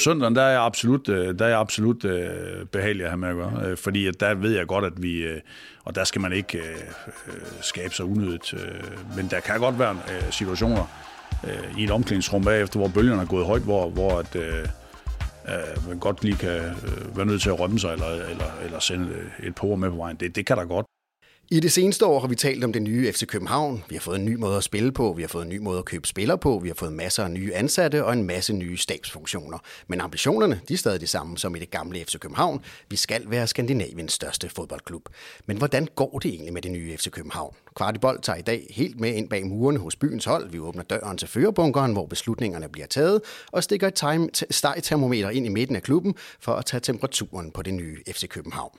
Søndagen, der er jeg absolut, øh, der er jeg absolut øh, behagelig at have med at gøre, øh, fordi at der ved jeg godt, at vi, øh, og der skal man ikke øh, skabe sig unødigt, men der kan godt være situationer i et omklædningsrum bagefter, hvor bølgerne er gået højt, hvor, hvor at, man godt lige kan være nødt til at rømme sig, eller, eller, eller sende et par med på vejen. Det, det kan der godt. I det seneste år har vi talt om det nye FC København. Vi har fået en ny måde at spille på, vi har fået en ny måde at købe spillere på, vi har fået masser af nye ansatte og en masse nye stabsfunktioner. Men ambitionerne de er stadig de samme som i det gamle FC København. Vi skal være Skandinaviens største fodboldklub. Men hvordan går det egentlig med det nye FC København? Kvartibold tager i dag helt med ind bag murene hos byens hold. Vi åbner døren til førerbunkeren, hvor beslutningerne bliver taget, og stikker et time termometer ind i midten af klubben for at tage temperaturen på det nye FC København.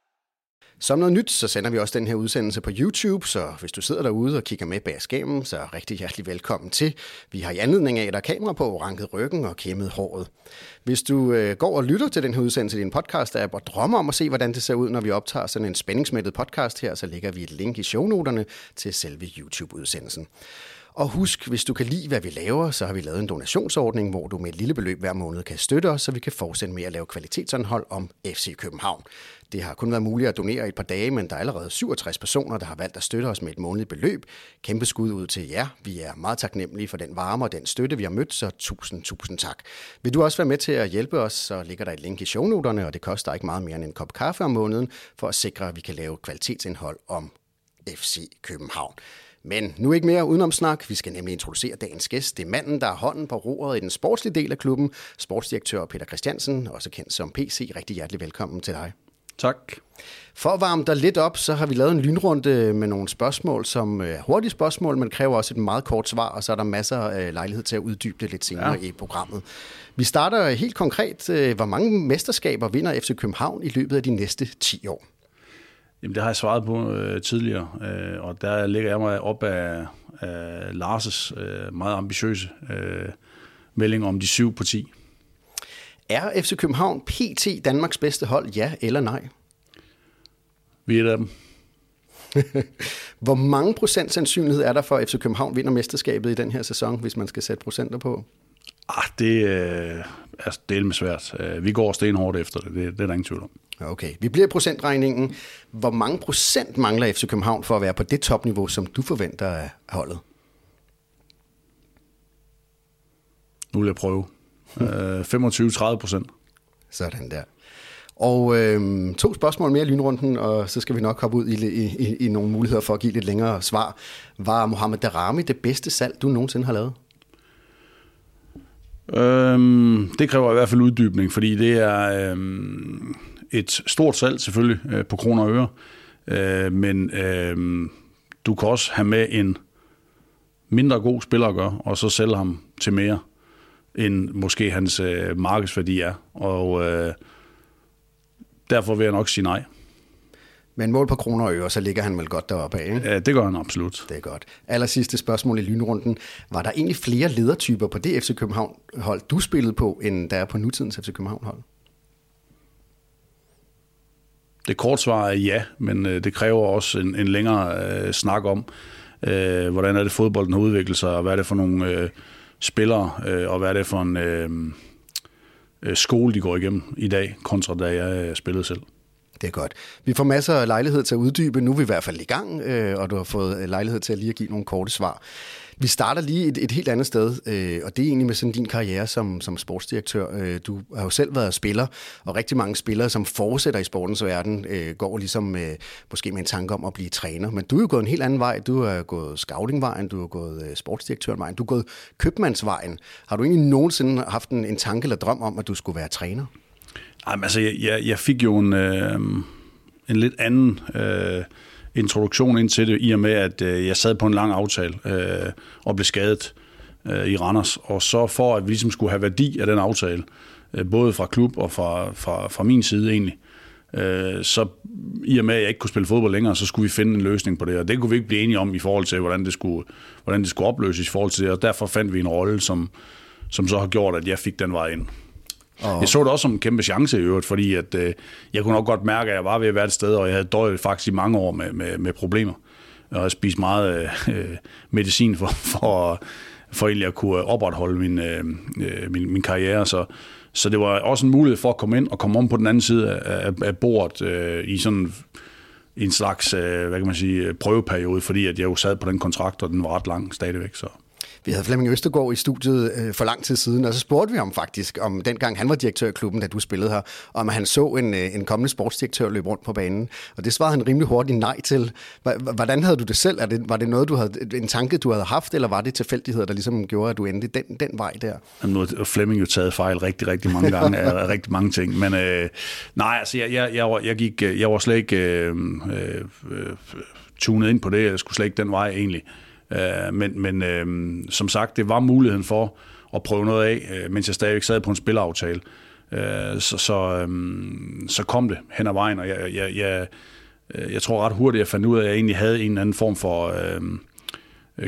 Som noget nyt, så sender vi også den her udsendelse på YouTube, så hvis du sidder derude og kigger med bag skærmen, så er rigtig hjertelig velkommen til. Vi har i anledning af, at der er kamera på, ranket ryggen og kæmmet håret. Hvis du øh, går og lytter til den her udsendelse i din podcast-app og drømmer om at se, hvordan det ser ud, når vi optager sådan en spændingsmættet podcast her, så lægger vi et link i shownoterne til selve YouTube-udsendelsen. Og husk, hvis du kan lide, hvad vi laver, så har vi lavet en donationsordning, hvor du med et lille beløb hver måned kan støtte os, så vi kan fortsætte med at lave kvalitetsindhold om FC København. Det har kun været muligt at donere et par dage, men der er allerede 67 personer, der har valgt at støtte os med et månedligt beløb. Kæmpe skud ud til jer. Vi er meget taknemmelige for den varme og den støtte, vi har mødt, så tusind, tusind tak. Vil du også være med til at hjælpe os, så ligger der et link i shownoterne, og det koster ikke meget mere end en kop kaffe om måneden, for at sikre, at vi kan lave kvalitetsindhold om FC København. Men nu ikke mere udenomsnak. Vi skal nemlig introducere dagens gæst. Det er manden, der har hånden på roret i den sportslige del af klubben. Sportsdirektør Peter Christiansen, også kendt som PC. Rigtig hjertelig velkommen til dig. Tak. For at varme dig lidt op, så har vi lavet en lynrunde med nogle spørgsmål, som er hurtige spørgsmål, men kræver også et meget kort svar, og så er der masser af lejlighed til at uddybe det lidt senere ja. i programmet. Vi starter helt konkret. Hvor mange mesterskaber vinder FC København i løbet af de næste 10 år? Jamen, det har jeg svaret på øh, tidligere, øh, og der ligger jeg mig op af, af Lars' øh, meget ambitiøse øh, melding om de syv på 10. Er FC København PT Danmarks bedste hold, ja eller nej? Vi er et af dem. Hvor mange procent sandsynlighed er der for, at FC København vinder mesterskabet i den her sæson, hvis man skal sætte procenter på? Ah, det er delt svært. Øh, vi går stenhårdt efter det, det, det er der ingen tvivl om. Okay, vi bliver procentregningen. Hvor mange procent mangler FC København for at være på det topniveau, som du forventer af holdet? Nu vil jeg prøve. øh, 25-30 procent. Sådan der. Og øh, to spørgsmål mere i lynrunden, og så skal vi nok hoppe ud i, i, i, i nogle muligheder for at give lidt længere svar. Var Mohamed Darami det bedste salg, du nogensinde har lavet? Øhm, det kræver i hvert fald uddybning, fordi det er øhm, et stort salg selvfølgelig øh, på kroner og øre, øh, men øh, du kan også have med en mindre god spiller at gøre, og så sælge ham til mere, end måske hans øh, markedsværdi er. Og øh, derfor vil jeg nok sige nej. Men mål på kroner og øre, så ligger han vel godt deroppe af, ikke? Ja, det gør han absolut. Det er godt. Aller sidste spørgsmål i lynrunden. Var der egentlig flere ledertyper på det FC København-hold, du spillede på, end der er på nutidens FC København-hold? Det korte svar er ja, men øh, det kræver også en, en længere øh, snak om, øh, hvordan er det fodbolden har udviklet sig, og hvad er det for nogle øh, spillere, øh, og hvad er det for en øh, øh skole, de går igennem i dag, kontra da jeg øh, spillede selv. Det er godt. Vi får masser af lejlighed til at uddybe. Nu er vi i hvert fald i gang, øh, og du har fået øh, lejlighed til at lige at give nogle korte svar. Vi starter lige et, et helt andet sted, øh, og det er egentlig med sådan din karriere som, som sportsdirektør. Øh, du har jo selv været spiller, og rigtig mange spillere, som fortsætter i sportens verden, øh, går ligesom øh, måske med en tanke om at blive træner. Men du er jo gået en helt anden vej. Du har gået scoutingvejen, du har gået øh, sportsdirektørvejen, du har gået købmandsvejen. Har du egentlig nogensinde haft en, en tanke eller drøm om, at du skulle være træner? Jamen, altså, jeg, jeg, fik jo en, øh, en lidt anden... Øh, introduktion ind til det, i og med, at øh, jeg sad på en lang aftale øh, og blev skadet øh, i Randers. Og så for, at vi ligesom skulle have værdi af den aftale, øh, både fra klub og fra, fra, fra min side egentlig, øh, så i og med, at jeg ikke kunne spille fodbold længere, så skulle vi finde en løsning på det. Og det kunne vi ikke blive enige om i forhold til, hvordan det skulle, hvordan det skulle opløses i forhold til det. Og derfor fandt vi en rolle, som, som så har gjort, at jeg fik den vej ind. Og... Jeg så det også som en kæmpe chance i øvrigt, fordi at, øh, jeg kunne nok godt mærke, at jeg var ved at være et sted, og jeg havde døjet faktisk i mange år med, med, med problemer. Og jeg spist meget øh, øh, medicin for, for, for egentlig at kunne opretholde min, øh, øh, min, min karriere. Så, så det var også en mulighed for at komme ind og komme om på den anden side af, af bordet øh, i sådan en slags, øh, hvad kan man sige, prøveperiode, fordi at jeg jo sad på den kontrakt, og den var ret lang stadigvæk. Så. Vi havde Flemming Østergaard i studiet øh, for lang tid siden, og så spurgte vi ham faktisk, om dengang han var direktør i klubben, da du spillede her, om han så en, øh, en kommende sportsdirektør løbe rundt på banen. Og det svarede han rimelig hurtigt nej til. Hvordan havde du det selv? Er det, var det noget, du havde, en tanke, du havde haft, eller var det tilfældigheder, der ligesom gjorde, at du endte den, den vej der? Jamen, nu har Flemming jo taget fejl rigtig, rigtig mange gange af rigtig mange ting. Men øh, nej, altså, jeg, jeg, jeg, var, jeg, gik, øh, jeg var slet ikke øh, øh, øh, tunet ind på det. Jeg skulle slet ikke den vej egentlig. Øh, Øh, men men øh, som sagt, det var muligheden for at prøve noget af, øh, mens jeg stadigvæk sad på en spilleraftale. Øh, så, så, øh, så kom det hen ad vejen, og jeg, jeg, jeg, øh, jeg tror ret hurtigt, jeg fandt ud af, at jeg egentlig havde en eller anden form for øh,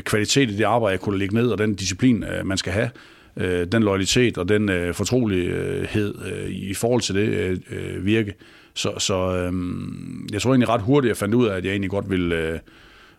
kvalitet i det arbejde, jeg kunne lægge ned, og den disciplin, øh, man skal have øh, den loyalitet og den øh, fortrolighed øh, i forhold til det øh, øh virke. Så, så øh, jeg tror egentlig ret hurtigt, jeg fandt ud af, at jeg egentlig godt ville, øh,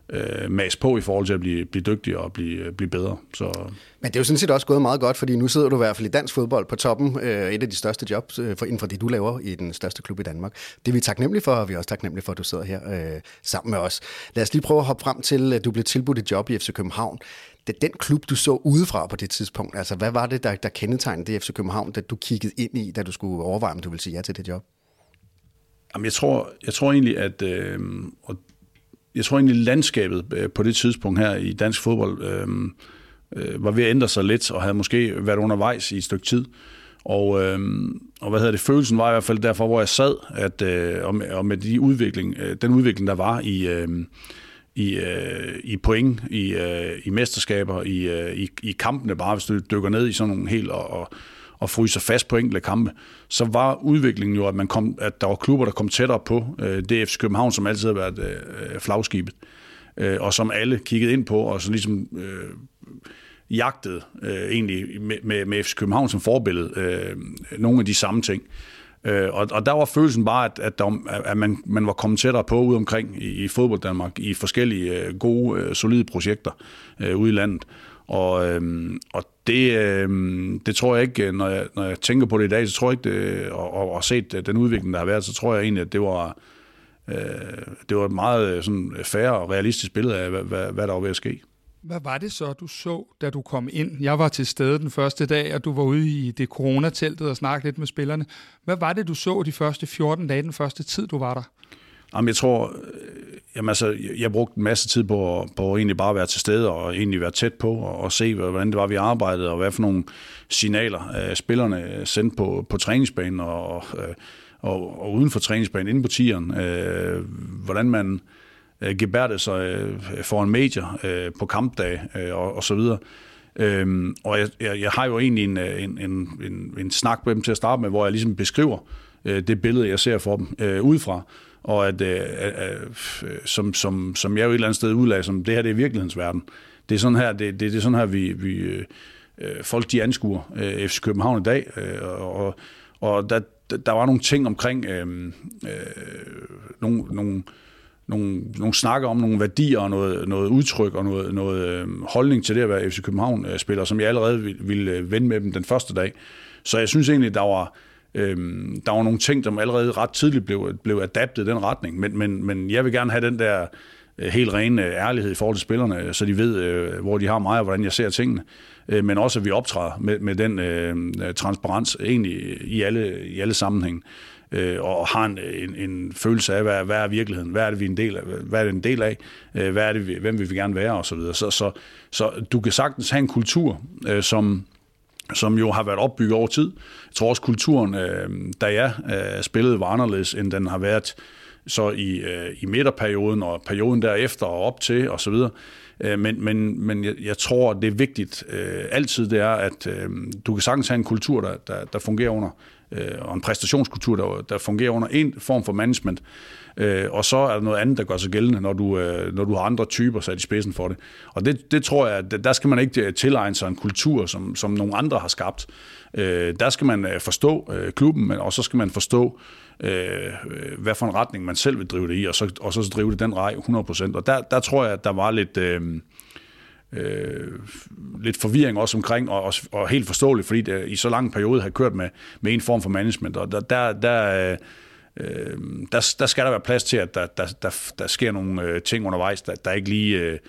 øh, mas på i forhold til at blive, blive dygtig og blive, blive bedre. Så. Men det er jo sådan set også gået meget godt, fordi nu sidder du i hvert fald i dansk fodbold på toppen, øh, et af de største jobs øh, for, inden for det, du laver i den største klub i Danmark. Det er vi taknemmelige for, og vi er også taknemmelige for, at du sidder her øh, sammen med os. Lad os lige prøve at hoppe frem til, at du blev tilbudt et job i FC København. Det er den klub, du så udefra på det tidspunkt. Altså, hvad var det, der, der kendetegnede det FC København, da du kiggede ind i, da du skulle overveje, om du ville sige ja til det job? Jamen, jeg tror, jeg tror egentlig, at øh, og jeg tror egentlig, landskabet øh, på det tidspunkt her i dansk fodbold øh, øh, var ved at ændre sig lidt, og havde måske været undervejs i et stykke tid. Og, øh, og hvad hedder det, følelsen var i hvert fald derfor, hvor jeg sad, at, øh, og, med, og med de udvikling, øh, den udvikling, der var i, øh, i, øh, i point, i, øh, i mesterskaber, i, øh, i, i kampene, bare hvis du dykker ned i sådan nogle helt, og, og og fryser fast på enkelte kampe, så var udviklingen jo, at, man kom, at der var klubber, der kom tættere på øh, DF København, som altid har været øh, flagskibet, øh, og som alle kiggede ind på, og så ligesom øh, jagtede øh, egentlig med, med, med FC København som forbillede øh, nogle af de samme ting. Øh, og, og der var følelsen bare, at, at, der, at man, man var kommet tættere på ude omkring i, i fodbold Danmark, i forskellige øh, gode, øh, solide projekter øh, ude i landet. Og, øhm, og det, øhm, det tror jeg ikke, når jeg, når jeg tænker på det i dag, så tror jeg ikke, det, og, og, og set øh, den udvikling, der har været, så tror jeg egentlig, at det var, øh, det var et meget øh, sådan, færre og realistisk billede af, hvad, hvad, hvad der var ved at ske. Hvad var det så, du så, da du kom ind? Jeg var til stede den første dag, og du var ude i det coronateltet og snakkede lidt med spillerne. Hvad var det, du så de første 14 dage, den første tid, du var der? Jamen, jeg tror, Jamen altså, jeg brugte en masse tid på, på at egentlig bare være til stede og egentlig være tæt på og, og se, hvordan det var, vi arbejdede, og hvad for nogle signaler øh, spillerne sendte på, på træningsbanen og, øh, og, og uden for træningsbanen, inde på tieren. Øh, hvordan man øh, gebærdede sig øh, foran medier øh, på kampdag øh, og, og så videre. Øhm, og jeg, jeg, jeg har jo egentlig en, øh, en, en, en, en snak med dem til at starte med, hvor jeg ligesom beskriver øh, det billede, jeg ser for dem øh, udefra og at, øh, øh, som, som, som jeg jo et eller andet sted udlagde, som det her det er virkelighedens verden. Det er sådan her, det, det, det er sådan her vi, vi øh, øh folk de anskuer øh, FC København i dag, øh, og, og der, der var nogle ting omkring øh, øh, nogle, nogle, nogle, nogle snakker om nogle værdier og noget, noget udtryk og noget, noget øh, holdning til det at være FC København-spiller, øh, som jeg allerede ville, ville vende med dem den første dag. Så jeg synes egentlig, der var Øhm, der var nogle ting, som allerede ret tidligt blev, blev adaptet i den retning, men, men, men jeg vil gerne have den der øh, helt rene ærlighed i forhold til spillerne, så de ved, øh, hvor de har mig, og hvordan jeg ser tingene. Øh, men også, at vi optræder med, med den øh, transparens egentlig i alle, i alle sammenhæng. Øh, og har en, en, en følelse af, hvad, hvad er virkeligheden, hvad er det, vi er en del af, hvad er det en del af, hvad er det, vi, hvem vil vi gerne være, og så videre. Så, så, så du kan sagtens have en kultur, øh, som som jo har været opbygget over tid. Jeg tror også, kulturen, øh, da jeg øh, spillede, var anderledes, end den har været så i, øh, i midterperioden og perioden derefter og op til osv. Øh, men men, men jeg, jeg tror, det er vigtigt øh, altid, det er, at øh, du kan sagtens have en kultur, der, der, der fungerer under øh, og en præstationskultur, der, der fungerer under en form for management, øh, og så er der noget andet, der gør sig gældende, når du, øh, når du har andre typer sat i spidsen for det. Og det, det tror jeg, at der skal man ikke øh, tilegne sig en kultur, som, som nogle andre har skabt. Øh, der skal man øh, forstå øh, klubben, og så skal man forstå, øh, øh, hvad for en retning man selv vil drive det i, og så, og så drive det den rej 100%. Og der, der tror jeg, at der var lidt... Øh, øh, lidt forvirring også omkring, og, og, og helt forståeligt, fordi det i så lang periode har kørt med, med en form for management, og der, der, der, øh, der, der skal der være plads til, at der, der, der, der sker nogle øh, ting undervejs, der, der ikke lige øh,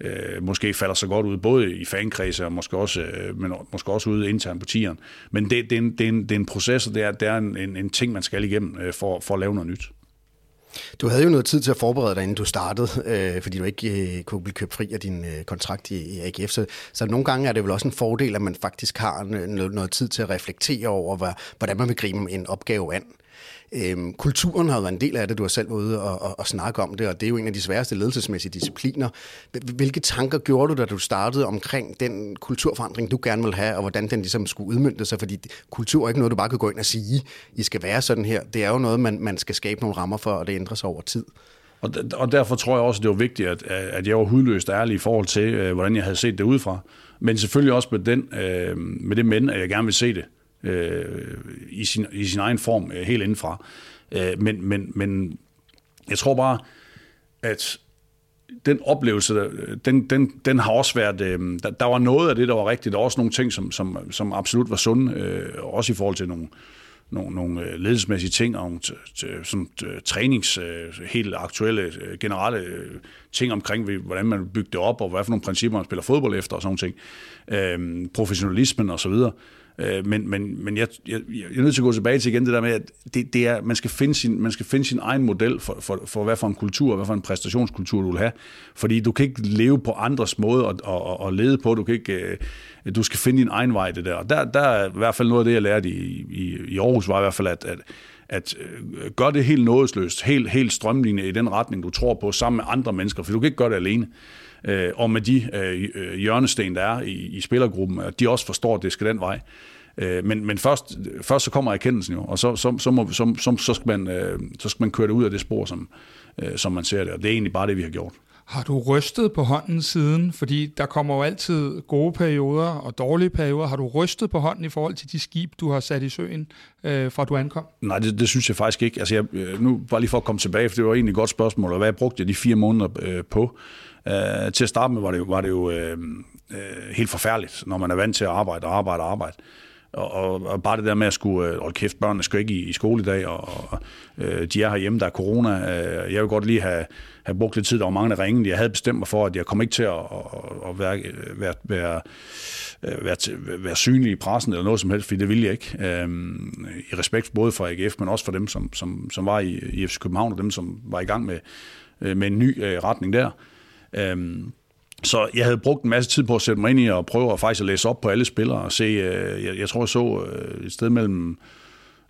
øh, måske falder så godt ud, både i fankredse og måske også, øh, men måske også ude internt på tieren. Men det, det, er en, det, er en, det er en proces, og det er, det er en, en, en ting, man skal igennem øh, for, for at lave noget nyt. Du havde jo noget tid til at forberede dig, inden du startede, øh, fordi du ikke øh, kunne blive købt fri af din øh, kontrakt i, i AGF. Så, så nogle gange er det vel også en fordel, at man faktisk har noget, noget tid til at reflektere over, hvad, hvordan man vil gribe en opgave an. Øhm, kulturen har været en del af det, du har selv været ude og, og, og snakke om det, og det er jo en af de sværeste ledelsesmæssige discipliner. Hvilke tanker gjorde du, da du startede omkring den kulturforandring, du gerne vil have, og hvordan den ligesom skulle udmyndte sig? Fordi kultur er ikke noget, du bare kan gå ind og sige, I skal være sådan her. Det er jo noget, man, man skal skabe nogle rammer for, og det ændrer sig over tid. Og, og derfor tror jeg også, at det var vigtigt, at, at jeg var hudløst ærlig i forhold til, øh, hvordan jeg havde set det udefra. Men selvfølgelig også med, den, øh, med det mænd, at jeg gerne vil se det øh, i, sin, i sin egen form øh, helt indenfra. Øh, men, men, men jeg tror bare, at den oplevelse, den, den, den har også været, øh, der, der var noget af det, der var rigtigt. Der var også nogle ting, som, som, som absolut var sunde, øh, også i forhold til nogle, nogle, nogle øh, ledelsesmæssige ting, og nogle sådan, trænings, øh, helt aktuelle, øh, generelle ting omkring, hvordan man bygger det op, og hvad for nogle principper man spiller fodbold efter, og sådan nogle ting. Øh, professionalismen og så videre. Øh, men men, men jeg, jeg, jeg er nødt til at gå tilbage til igen det der med, at det, det er, man, skal finde sin, man skal finde sin egen model for, for, for, hvad for en kultur, hvad for en præstationskultur du vil have. Fordi du kan ikke leve på andres måde og, og, og lede på. Du, kan ikke, øh, du skal finde din egen vej, det der. Og der, der er i hvert fald noget af det, jeg lærte i, i, i Aarhus, var i hvert fald, at, at at øh, gøre det helt nådesløst, helt, helt strømlignet i den retning, du tror på, sammen med andre mennesker, for du kan ikke gøre det alene. Øh, og med de øh, hjørnesten, der er i, i spillergruppen, at de også forstår, at det skal den vej. Øh, men, men først, først så kommer erkendelsen jo, og så, så, så, må, så, så, så, skal man, øh, så skal man køre det ud af det spor, som, øh, som man ser det, og det er egentlig bare det, vi har gjort. Har du rystet på hånden siden? Fordi der kommer jo altid gode perioder og dårlige perioder. Har du rystet på hånden i forhold til de skib, du har sat i søen, øh, fra du ankom? Nej, det, det synes jeg faktisk ikke. Altså jeg, øh, nu bare lige for at komme tilbage, for det var egentlig et godt spørgsmål, og hvad jeg brugte jeg de fire måneder øh, på? Øh, til at starte med var det jo, var det jo øh, øh, helt forfærdeligt, når man er vant til at arbejde og arbejde og arbejde. Og, og, og bare det der med at skulle, øh, hold kæft, børnene skal ikke i, i skole i dag, og, og øh, de er herhjemme, der er corona. Øh, jeg vil godt lige have, have brugt lidt tid, der var mange, der ringede. Jeg havde bestemt mig for, at jeg kom ikke til at, at, at være, være, være, øh, være, være synlig i pressen eller noget som helst, fordi det ville jeg ikke. Øh, I respekt både for AGF, men også for dem, som, som, som var i, i FC København, og dem, som var i gang med, øh, med en ny øh, retning der. Øhm, så jeg havde brugt en masse tid på at sætte mig ind i og prøve at faktisk at læse op på alle spillere og se, øh, jeg, jeg tror jeg så øh, et sted mellem,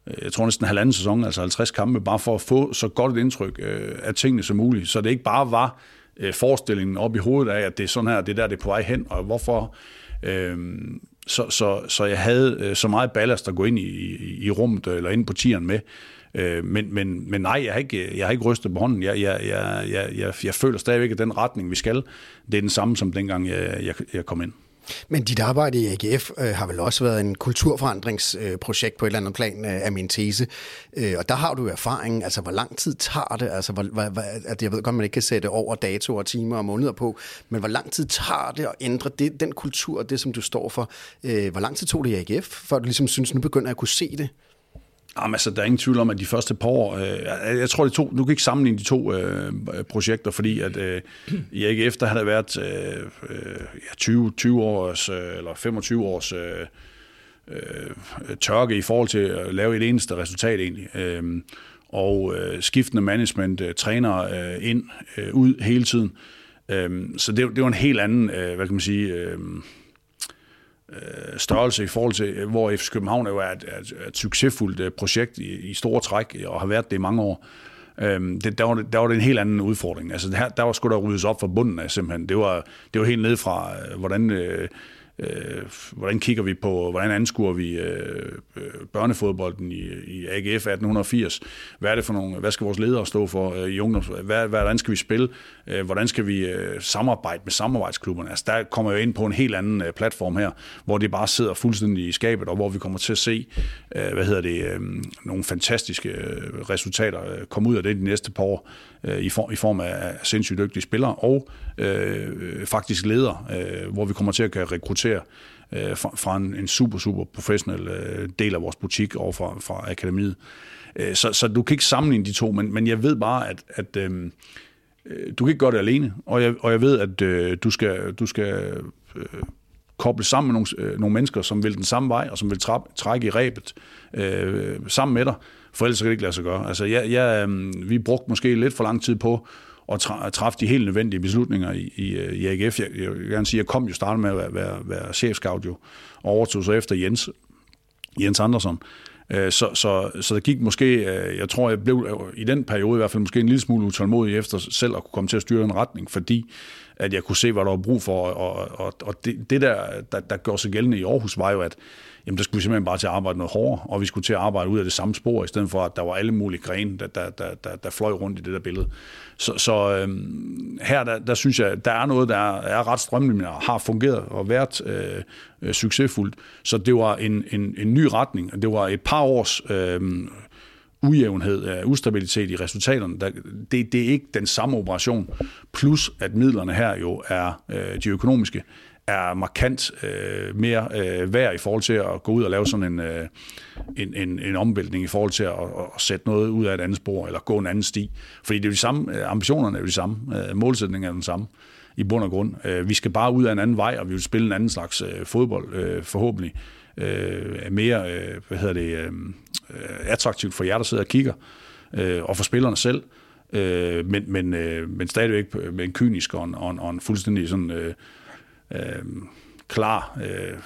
øh, jeg tror næsten en halvanden sæson, altså 50 kampe, bare for at få så godt et indtryk øh, af tingene som muligt. Så det ikke bare var øh, forestillingen op i hovedet af, at det er sådan her, det er der, det er på vej hen, og hvorfor... Øhm, så, så, så jeg havde så meget ballast at gå ind i, i, i rummet, eller ind på tieren med, Øh, men, men, men nej, jeg har ikke, jeg har ikke rystet på hånden. Jeg, jeg, jeg, jeg, jeg, jeg føler stadigvæk, at den retning, vi skal, det er den samme, som dengang jeg, jeg, jeg kom ind. Men dit arbejde i AGF øh, har vel også været en kulturforandringsprojekt øh, på et eller andet plan, øh, af min tese. Øh, og der har du erfaring. Altså, hvor lang tid tager det? Altså, hvor, hvor, hvor, at jeg ved godt, man ikke kan sætte over datoer, timer og måneder på, men hvor lang tid tager det at ændre det, den kultur, det som du står for? Øh, hvor lang tid tog det i AGF, før du ligesom synes, nu begynder jeg at kunne se det? Jamen, altså, der er ingen tvivl om, at de første par år, øh, jeg tror, de to, Nu kan ikke sammenligne de to øh, projekter, fordi at øh, i AGF, der har der været øh, øh ja, 20, 20 års, øh, eller 25 års øh, øh, tørke i forhold til at lave et eneste resultat egentlig. Øh, og øh, skiftende management øh, træner øh, ind, øh, ud hele tiden. Øh, så det, det var en helt anden, øh, hvad kan man sige... Øh, øh, størrelse i forhold til, øh, hvor FC København jo er et, et, et succesfuldt øh, projekt i, i store træk, og har været det i mange år. Øhm, det, der, var, der var det en helt anden udfordring. Altså, her, der var sgu der ryddes op for bunden af simpelthen. Det var, det var helt ned fra, øh, hvordan... Øh, øh, hvordan kigger vi på, hvordan anskuer vi øh, børnefodbolden i, i AGF 1880. Hvad er det for nogle, hvad skal vores ledere stå for øh, i ungdoms? Hvad, hvordan skal vi spille? Øh, hvordan skal vi øh, samarbejde med samarbejdsklubberne? Altså der kommer jeg ind på en helt anden øh, platform her, hvor det bare sidder fuldstændig i skabet, og hvor vi kommer til at se, øh, hvad hedder det, øh, nogle fantastiske øh, resultater øh, komme ud af det de næste par år øh, i, for, i form af sindssygt dygtige spillere og øh, faktisk ledere, øh, hvor vi kommer til at kan rekruttere øh, fra, fra en, en super, super professionel øh, del af vores butik over fra, fra akademiet. Øh, så, så du kan ikke sammenligne de to, men, men jeg ved bare, at, at øh, øh, du kan ikke gøre det alene, og jeg, og jeg ved, at øh, du skal, du skal øh, koble sammen med nogle, øh, nogle mennesker, som vil den samme vej, og som vil tra- trække i rebet øh, sammen med dig, for ellers kan det ikke lade sig gøre. Altså, jeg, jeg, øhm, vi brugte måske lidt for lang tid på at træffe de helt nødvendige beslutninger i, i, øh, i AGF. Jeg, jeg vil gerne sige, at jeg kom jo startede med at være, være, være chefscout jo, og overtog så efter Jens, Jens Andersen. Øh, så, så, så der gik måske, øh, jeg tror, jeg blev i den periode i hvert fald måske en lille smule utålmodig efter selv at kunne komme til at styre en retning, fordi at jeg kunne se, hvad der var brug for. Og, og, og det, det der, der, der gjorde sig gældende i Aarhus, var jo, at jamen der skulle vi simpelthen bare til at arbejde noget hårdere, og vi skulle til at arbejde ud af det samme spor, i stedet for at der var alle mulige grene, der, der, der, der, der fløj rundt i det der billede. Så, så øhm, her, der, der synes jeg, der er noget, der er, er ret strømligt, og har fungeret og været øh, øh, succesfuldt. Så det var en, en, en ny retning, og det var et par års øhm, øh, ujævnhed, af ustabilitet i resultaterne. Der, det, det er ikke den samme operation, plus at midlerne her jo er øh, de økonomiske, er markant øh, mere øh, værd i forhold til at gå ud og lave sådan en, øh, en, en, en omvæltning i forhold til at, at sætte noget ud af et andet spor, eller gå en anden sti. Fordi det er jo de samme, øh, ambitionerne er jo de samme, øh, målsætningen er den samme i bund og grund. Øh, vi skal bare ud af en anden vej, og vi vil spille en anden slags øh, fodbold, øh, forhåbentlig. Øh, mere, øh, hvad hedder det, øh, øh attraktivt for jer, der sidder og kigger, øh, og for spillerne selv. Øh, men, men, øh, men stadigvæk med en kynisk og en, og en, og en fuldstændig sådan... Øh, øh, klar øh,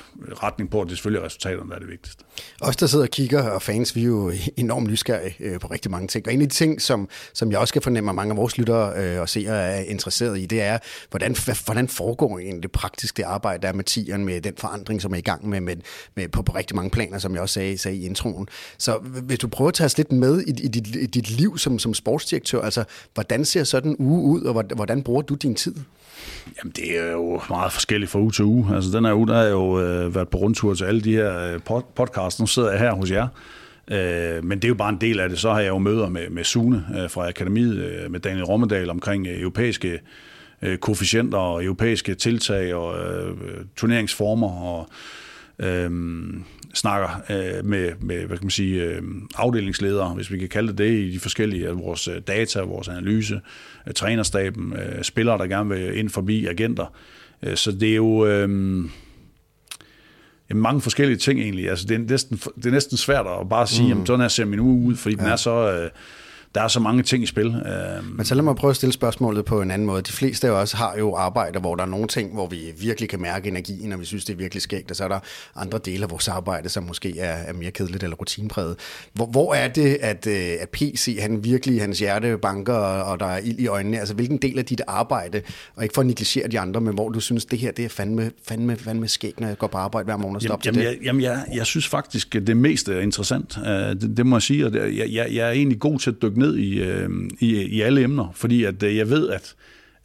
retning på, at det er selvfølgelig resultaterne, der er det vigtigste. Os, der sidder og kigger, og fans, vi er jo enormt nysgerrige øh, på rigtig mange ting. Og en af de ting, som, som jeg også kan fornemme, at mange af vores lyttere øh, og seere er interesseret i, det er, hvordan, hvordan foregår egentlig det praktiske arbejde, der er med tieren, med den forandring, som er i gang med, med, med på, på rigtig mange planer, som jeg også sagde, sagde i introen. Så hvis du prøver at tage os lidt med i, i, dit, i dit liv som, som sportsdirektør, altså hvordan ser sådan en uge ud, og hvordan bruger du din tid? Jamen, det er jo meget forskelligt fra uge til uge. Altså, den her uge, der har jeg jo øh, været på rundtur til alle de her øh, podcasts. Nu sidder jeg her hos jer. Øh, men det er jo bare en del af det. Så har jeg jo møder med, med Sune øh, fra Akademiet, øh, med Daniel Rommedal omkring øh, europæiske øh, koefficienter og europæiske tiltag og øh, turneringsformer og øh, snakker øh, med, med hvad kan man sige, øh, afdelingsledere, hvis vi kan kalde det det, i de forskellige af vores øh, data, vores analyse, øh, trænerstaben, øh, spillere, der gerne vil ind forbi agenter. Øh, så det er jo... Øh, mange forskellige ting egentlig. Altså, det, er næsten, det er næsten svært at bare sige, mm. jamen, sådan her ser min uge ud, fordi ja. den er så... Øh, der er så mange ting i spil. Øhm. Men så lad mig prøve at stille spørgsmålet på en anden måde. De fleste af os har jo arbejde, hvor der er nogle ting, hvor vi virkelig kan mærke energien, og vi synes, det er virkelig skægt, og så er der andre dele af vores arbejde, som måske er, er mere kedeligt eller rutinepræget. Hvor, hvor er det, at, øh, at PC, han virkelig, hans hjerte banker, og der er ild i øjnene? Altså, hvilken del af dit arbejde, og ikke for at negligere de andre, men hvor du synes, det her, det er fandme, fandme, fandme skægt, når jeg går på arbejde hver morgen og stopper jamen, jamen, det? Jamen, jeg, jeg synes faktisk, det meste er interessant. Øh, det, det må jeg sige, og jeg, jeg, jeg er egentlig god til at dykke ned i, øh, i, i alle emner, fordi at øh, jeg ved, at,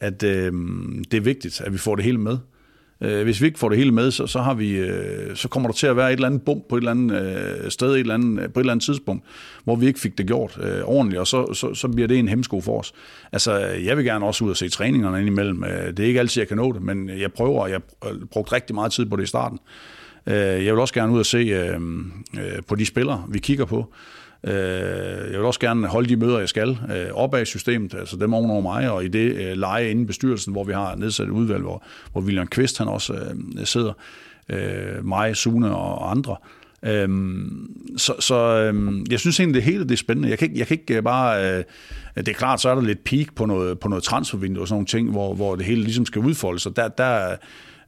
at øh, det er vigtigt, at vi får det hele med. Øh, hvis vi ikke får det hele med, så, så, har vi, øh, så kommer der til at være et eller andet bump på et eller andet øh, sted, et eller andet, øh, på et eller andet tidspunkt, hvor vi ikke fik det gjort øh, ordentligt, og så, så, så bliver det en hemsko for os. Altså, jeg vil gerne også ud og se træningerne indimellem. Øh, det er ikke altid, jeg kan nå det, men jeg prøver, og jeg brugte rigtig meget tid på det i starten. Øh, jeg vil også gerne ud og se øh, øh, på de spillere, vi kigger på. Øh, jeg vil også gerne holde de møder, jeg skal, øh, op af systemet, altså dem ovenover mig, og i det øh, leje inden bestyrelsen, hvor vi har nedsat et udvalg, hvor, hvor William Kvist han også øh, sidder, øh, mig, Sune og andre. Øhm, så så øhm, jeg synes egentlig, det hele det er spændende. Jeg kan ikke, jeg kan ikke bare... Øh, det er klart, så er der lidt peak på noget, på noget transfervindue og sådan nogle ting, hvor, hvor det hele ligesom skal udfolde sig. Der, der,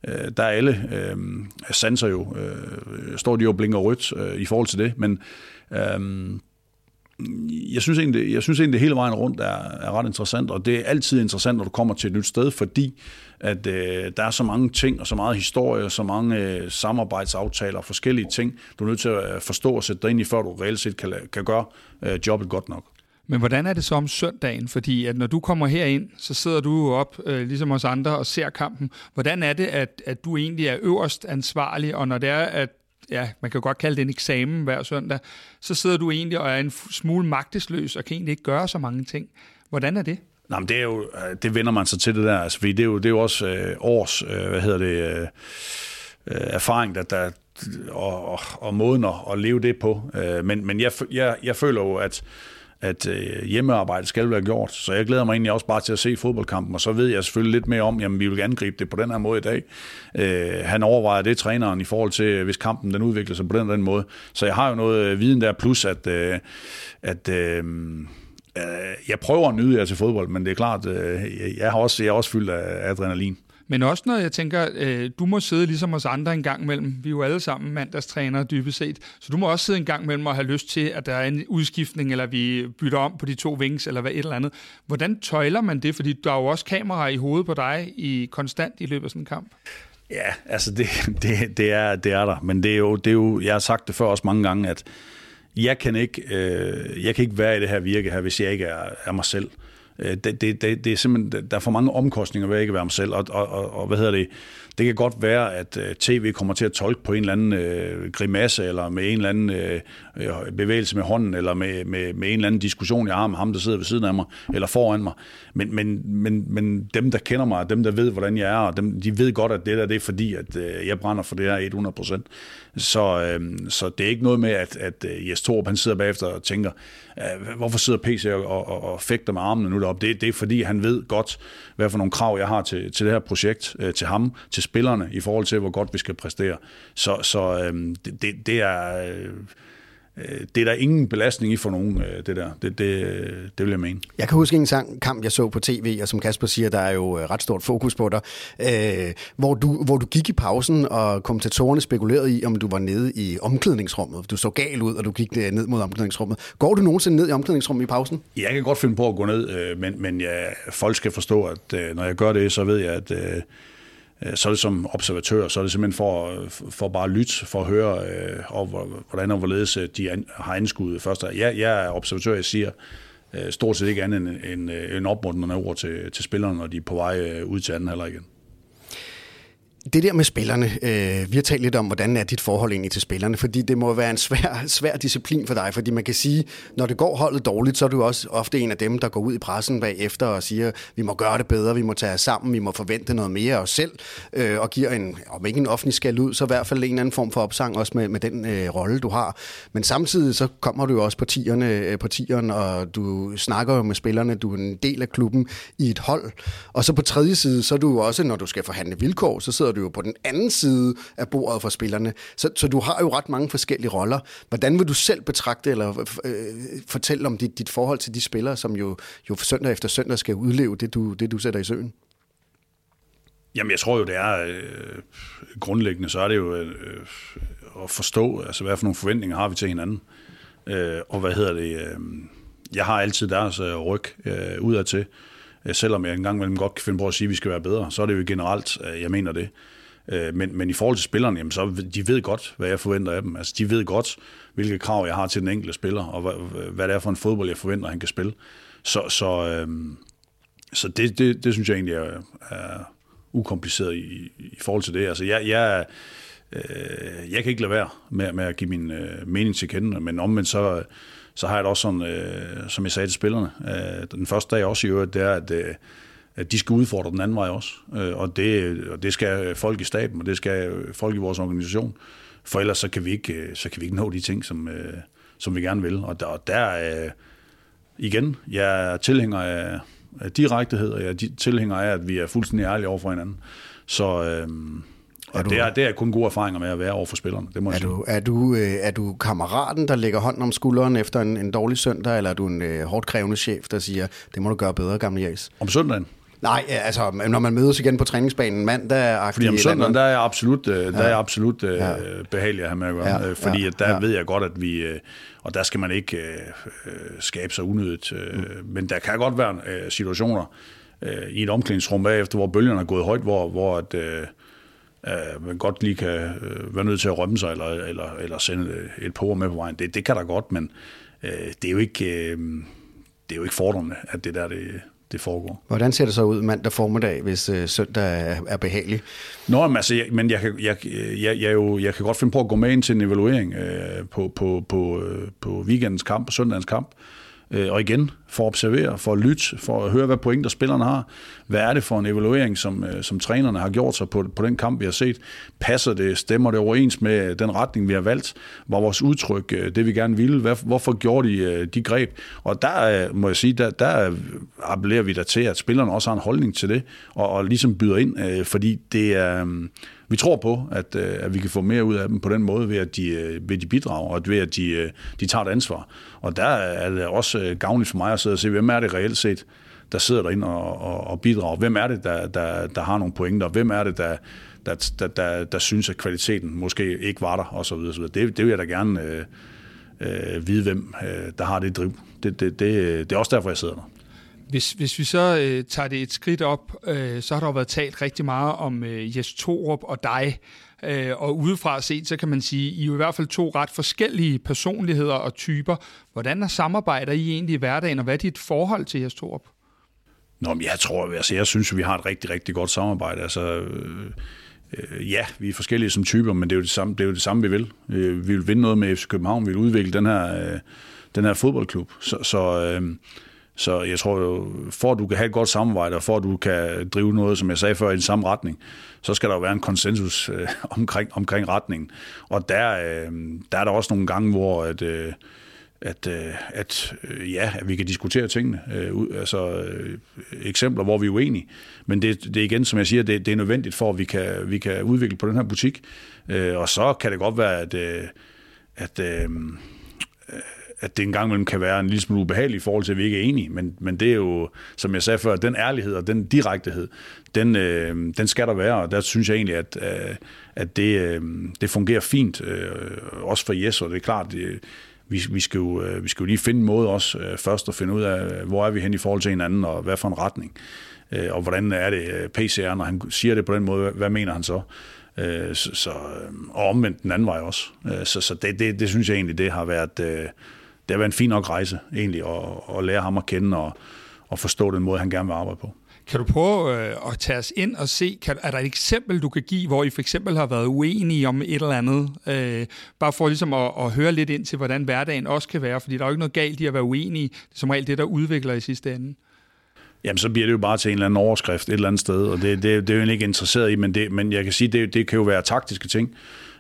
øh, der er alle øh, sanser jo, øh, står de jo og blinker rødt øh, i forhold til det, men Øhm, jeg synes egentlig, jeg synes egentlig, det hele vejen rundt er, er ret interessant, og det er altid interessant, når du kommer til et nyt sted, fordi at øh, der er så mange ting, og så meget historie, og så mange øh, samarbejdsaftaler og forskellige ting, du er nødt til at øh, forstå og sætte dig ind i, før du reelt set kan, kan gøre øh, jobbet godt nok. Men hvordan er det så om søndagen? Fordi at når du kommer herind, så sidder du op, øh, ligesom os andre, og ser kampen. Hvordan er det, at, at du egentlig er øverst ansvarlig, og når det er, at ja, man kan jo godt kalde det en eksamen hver søndag, så sidder du egentlig og er en smule magtesløs og kan egentlig ikke gøre så mange ting. Hvordan er det? Nej, men det, er jo, øh, det vender man sig til det der, altså, fordi det er jo, det er jo også øh, års, øh, hvad hedder det, øh, øh erfaring, der, der, og, og, og måden at, at leve det på. Øh, men men jeg, jeg, jeg føler jo, at at øh, hjemmearbejdet skal være gjort. Så jeg glæder mig egentlig også bare til at se fodboldkampen, og så ved jeg selvfølgelig lidt mere om, jamen vi vil angribe det på den her måde i dag. Øh, han overvejer det, træneren, i forhold til, hvis kampen den udvikler sig på den, den måde. Så jeg har jo noget øh, viden der, plus at, øh, at øh, øh, jeg prøver at nyde jer til fodbold, men det er klart, øh, jeg, har også, jeg er også fyldt af adrenalin. Men også når jeg tænker, øh, du må sidde ligesom os andre en gang imellem. Vi er jo alle sammen mandagstrænere dybest set. Så du må også sidde en gang imellem og have lyst til, at der er en udskiftning, eller vi bytter om på de to wings, eller hvad et eller andet. Hvordan tøjler man det? Fordi der er jo også kameraer i hovedet på dig i konstant i løbet af sådan en kamp. Ja, altså det, det, det, er, det er der. Men det er, jo, det er jo, jeg har sagt det før også mange gange, at jeg kan ikke, øh, jeg kan ikke være i det her virke her, hvis jeg ikke er, er mig selv. Øh, Øh, det, det, det, det er simpelthen, der er for mange omkostninger ved at ikke være mig selv, og, og, og, og hvad hedder det, det kan godt være, at øh, tv kommer til at tolke på en eller anden øh, grimasse, eller med en eller anden øh, øh bevægelse med hånden, eller med, med, med en eller anden diskussion, jeg har med ham, der sidder ved siden af mig, eller foran mig. Men, men, men, men dem, der kender mig, dem, der ved, hvordan jeg er, og dem, de ved godt, at det der det er fordi, at øh, jeg brænder for det her 100 procent. Så, øh, så det er ikke noget med, at, at øh, Jes Torp, han sidder bagefter og tænker, øh, hvorfor sidder PC og, og, og fægter med armene nu deroppe? Det, det er fordi, han ved godt, hvad for nogle krav jeg har til, til det her projekt, øh, til ham, til til spillerne i forhold til, hvor godt vi skal præstere. Så, så øhm, det, det, det er... Øh, det er der ingen belastning i for nogen, øh, det der. Det, det, det vil jeg mene. Jeg kan huske en sang, kamp, jeg så på tv, og som Kasper siger, der er jo øh, ret stort fokus på dig, øh, hvor, du, hvor du gik i pausen, og kommentatorerne spekulerede i, om du var nede i omklædningsrummet. Du så gal ud, og du gik ned mod omklædningsrummet. Går du nogensinde ned i omklædningsrummet i pausen? Jeg kan godt finde på at gå ned, men, men ja, folk skal forstå, at når jeg gør det, så ved jeg, at Øh, Øh, så er det som observatør, så er det simpelthen for, for bare at lytte, for at høre, øh, og hvordan og hvorledes øh, de har anskuet først. Jeg, jeg er observatør, jeg siger stort set ikke andet end en, en opmuntrende ord til, til spillerne, når de er på vej ud til anden halvleg igen. Det der med spillerne, øh, vi har talt lidt om, hvordan er dit forhold egentlig til spillerne, fordi det må være en svær, svær disciplin for dig, fordi man kan sige, når det går holdet dårligt, så er du også ofte en af dem, der går ud i pressen bagefter og siger, vi må gøre det bedre, vi må tage os sammen, vi må forvente noget mere af os selv, øh, og giver en, om ikke en offentlig skal ud, så i hvert fald en anden form for opsang også med, med den øh, rolle, du har. Men samtidig så kommer du jo også på tierne, øh, på tieren, og du snakker jo med spillerne, du er en del af klubben i et hold. Og så på tredje side, så er du også, når du skal forhandle vilkår, så sidder du jo på den anden side af bordet for spillerne. Så, så du har jo ret mange forskellige roller. Hvordan vil du selv betragte eller øh, fortælle om dit, dit forhold til de spillere, som jo, jo søndag efter søndag skal udleve det, du, det, du sætter i søen? Jamen, jeg tror jo, det er øh, grundlæggende, så er det jo øh, øh at forstå, altså hvad for nogle forventninger har vi til hinanden. Øh, og hvad hedder det? Øh, jeg har altid deres øh, ryg øh, udad til. Øh, selvom jeg engang mellem godt kan finde på at sige, at vi skal være bedre, så er det jo generelt, øh, jeg mener det. Øh, men, men i forhold til spillerne, jamen, så de ved godt, hvad jeg forventer af dem. Altså, de ved godt, hvilke krav jeg har til den enkelte spiller, og hvad, hvad det er for en fodbold, jeg forventer, han kan spille. Så, så, øhm, så det, det, det synes jeg egentlig er, er ukompliceret i, i forhold til det. Altså, jeg, jeg, øh, jeg kan ikke lade være med, med at give min øh, mening til kende, men omvendt så så har jeg det også sådan, øh, som jeg sagde til spillerne, øh, den første dag også i øvrigt, det er, at, øh, at de skal udfordre den anden vej også. Øh, og, det, og det skal folk i staten, og det skal folk i vores organisation. For ellers så kan vi ikke, øh, så kan vi ikke nå de ting, som, øh, som vi gerne vil. Og der, og der øh, igen, jeg er tilhænger af, af direktehed, og jeg er tilhænger af, at vi er fuldstændig ærlige over for hinanden. Så, øh, og du, det, er, det er kun gode erfaringer med at være over for spillerne, det må er jeg du, er, du, øh, er du kammeraten, der lægger hånden om skulderen efter en, en dårlig søndag, eller er du en øh, hårdt krævende chef, der siger, det må du gøre bedre, gamle Jas? Om søndagen? Nej, altså når man mødes igen på træningsbanen mandag... Fordi om søndagen, der er jeg absolut, ja. der er absolut ja. behagelig at have med at gøre. Ja. Fordi ja. der ja. ved jeg godt, at vi... Og der skal man ikke øh, skabe sig unødigt. Øh, mm. Men der kan godt være øh, situationer øh, i et omklædningsrum bagefter, hvor bølgerne er gået højt, hvor, hvor at, øh, øh, man godt lige kan øh, være nødt til at rømme sig, eller, eller, eller sende et par med på vejen. Det, det kan der godt, men øh, det er jo ikke... Øh, det er jo ikke fordommende, at det der det, det foregår. Hvordan ser det så ud mandag formiddag, hvis øh, søndag er, er behagelig? Nå, men, altså, jeg, men jeg, kan, jeg, jeg, jeg, jo, jeg kan godt finde på at gå med ind til en evaluering øh, på, på, på, øh, på weekendens kamp, på søndagens kamp, Øh, Øh, og igen, for at observere, for at lytte, for at høre, hvad pointer spillerne har. Hvad er det for en evaluering, som, øh, som trænerne har gjort sig på, på den kamp, vi har set? Passer det? Stemmer det overens med øh, den retning, vi har valgt? Var vores udtryk det, vi gerne ville? Hvad, hvorfor gjorde de de greb? Og der må jeg sige, der, der appellerer vi der til, at spillerne også har en holdning til det, og, og ligesom byder ind, fordi det er vi tror på, at, øh, at vi kan få mere ud af dem på den måde, ved at de, øh, ved de bidrager, og ved at de, øh, de tager et ansvar. Og der er det også gavnligt for mig at sidde og se, hvem er det reelt set, der sidder derinde og, og, og bidrager. Hvem er det, der, der, der har nogle pointer? Hvem er det, der, der, der, der, der synes, at kvaliteten måske ikke var der, og så videre. Så videre. Det, det vil jeg da gerne øh, øh, vide, hvem øh, der har det driv. Det, det, det, det er også derfor, jeg sidder der. Hvis, hvis vi så øh, tager det et skridt op, øh, så har der jo været talt rigtig meget om øh, Jes Torup og dig. Øh, og udefra set, så kan man sige, I er jo i hvert fald to ret forskellige personligheder og typer. Hvordan er samarbejder I egentlig i hverdagen, og hvad er dit forhold til Jes Torup? Nå, men jeg tror, altså, jeg synes, vi har et rigtig, rigtig godt samarbejde. Altså, øh, øh, ja, vi er forskellige som typer, men det er jo det samme, det er jo det samme vi vil. Øh, vi vil vinde noget med FC København, vi vil udvikle den her, øh, den her fodboldklub. Så, så øh, så jeg tror jo, for at du kan have et godt samarbejde, og for at du kan drive noget, som jeg sagde før, i den samme retning, så skal der jo være en konsensus øh, omkring, omkring retningen. Og der, øh, der er der også nogle gange, hvor at, øh, at, øh, at øh, ja, at vi kan diskutere tingene. Øh, altså øh, eksempler, hvor vi er uenige. Men det, det er igen, som jeg siger, det, det er nødvendigt for, at vi kan, vi kan udvikle på den her butik. Øh, og så kan det godt være, at, øh, at øh, at det engang imellem kan være en lille smule ubehageligt i forhold til, at vi ikke er enige. Men, men det er jo, som jeg sagde før, den ærlighed og den direktehed, den, øh, den skal der være, og der synes jeg egentlig, at, øh, at det, øh, det fungerer fint, øh, også for Jes, og det er klart, øh, vi, vi, skal jo, øh, vi skal jo lige finde en måde også øh, først at finde ud af, øh, hvor er vi hen i forhold til hinanden, og hvad for en retning. Øh, og hvordan er det øh, PCR, når han siger det på den måde, hvad mener han så? Øh, så, så, øh, og omvendt den anden vej også. Øh, så så det, det, det synes jeg egentlig, det har været... Øh, det har været en fin nok rejse egentlig, at, at lære ham at kende og, og forstå den måde, han gerne vil arbejde på. Kan du prøve øh, at tage os ind og se, kan, er der et eksempel, du kan give, hvor I for eksempel har været uenige om et eller andet? Øh, bare for ligesom at, at høre lidt ind til, hvordan hverdagen også kan være, fordi der er jo ikke noget galt i at være uenige. Det er som regel det, der udvikler i sidste ende. Jamen, så bliver det jo bare til en eller anden overskrift et eller andet sted, og det, det, det er jo ikke interesseret i, men, det, men jeg kan sige, det, det kan jo være taktiske ting,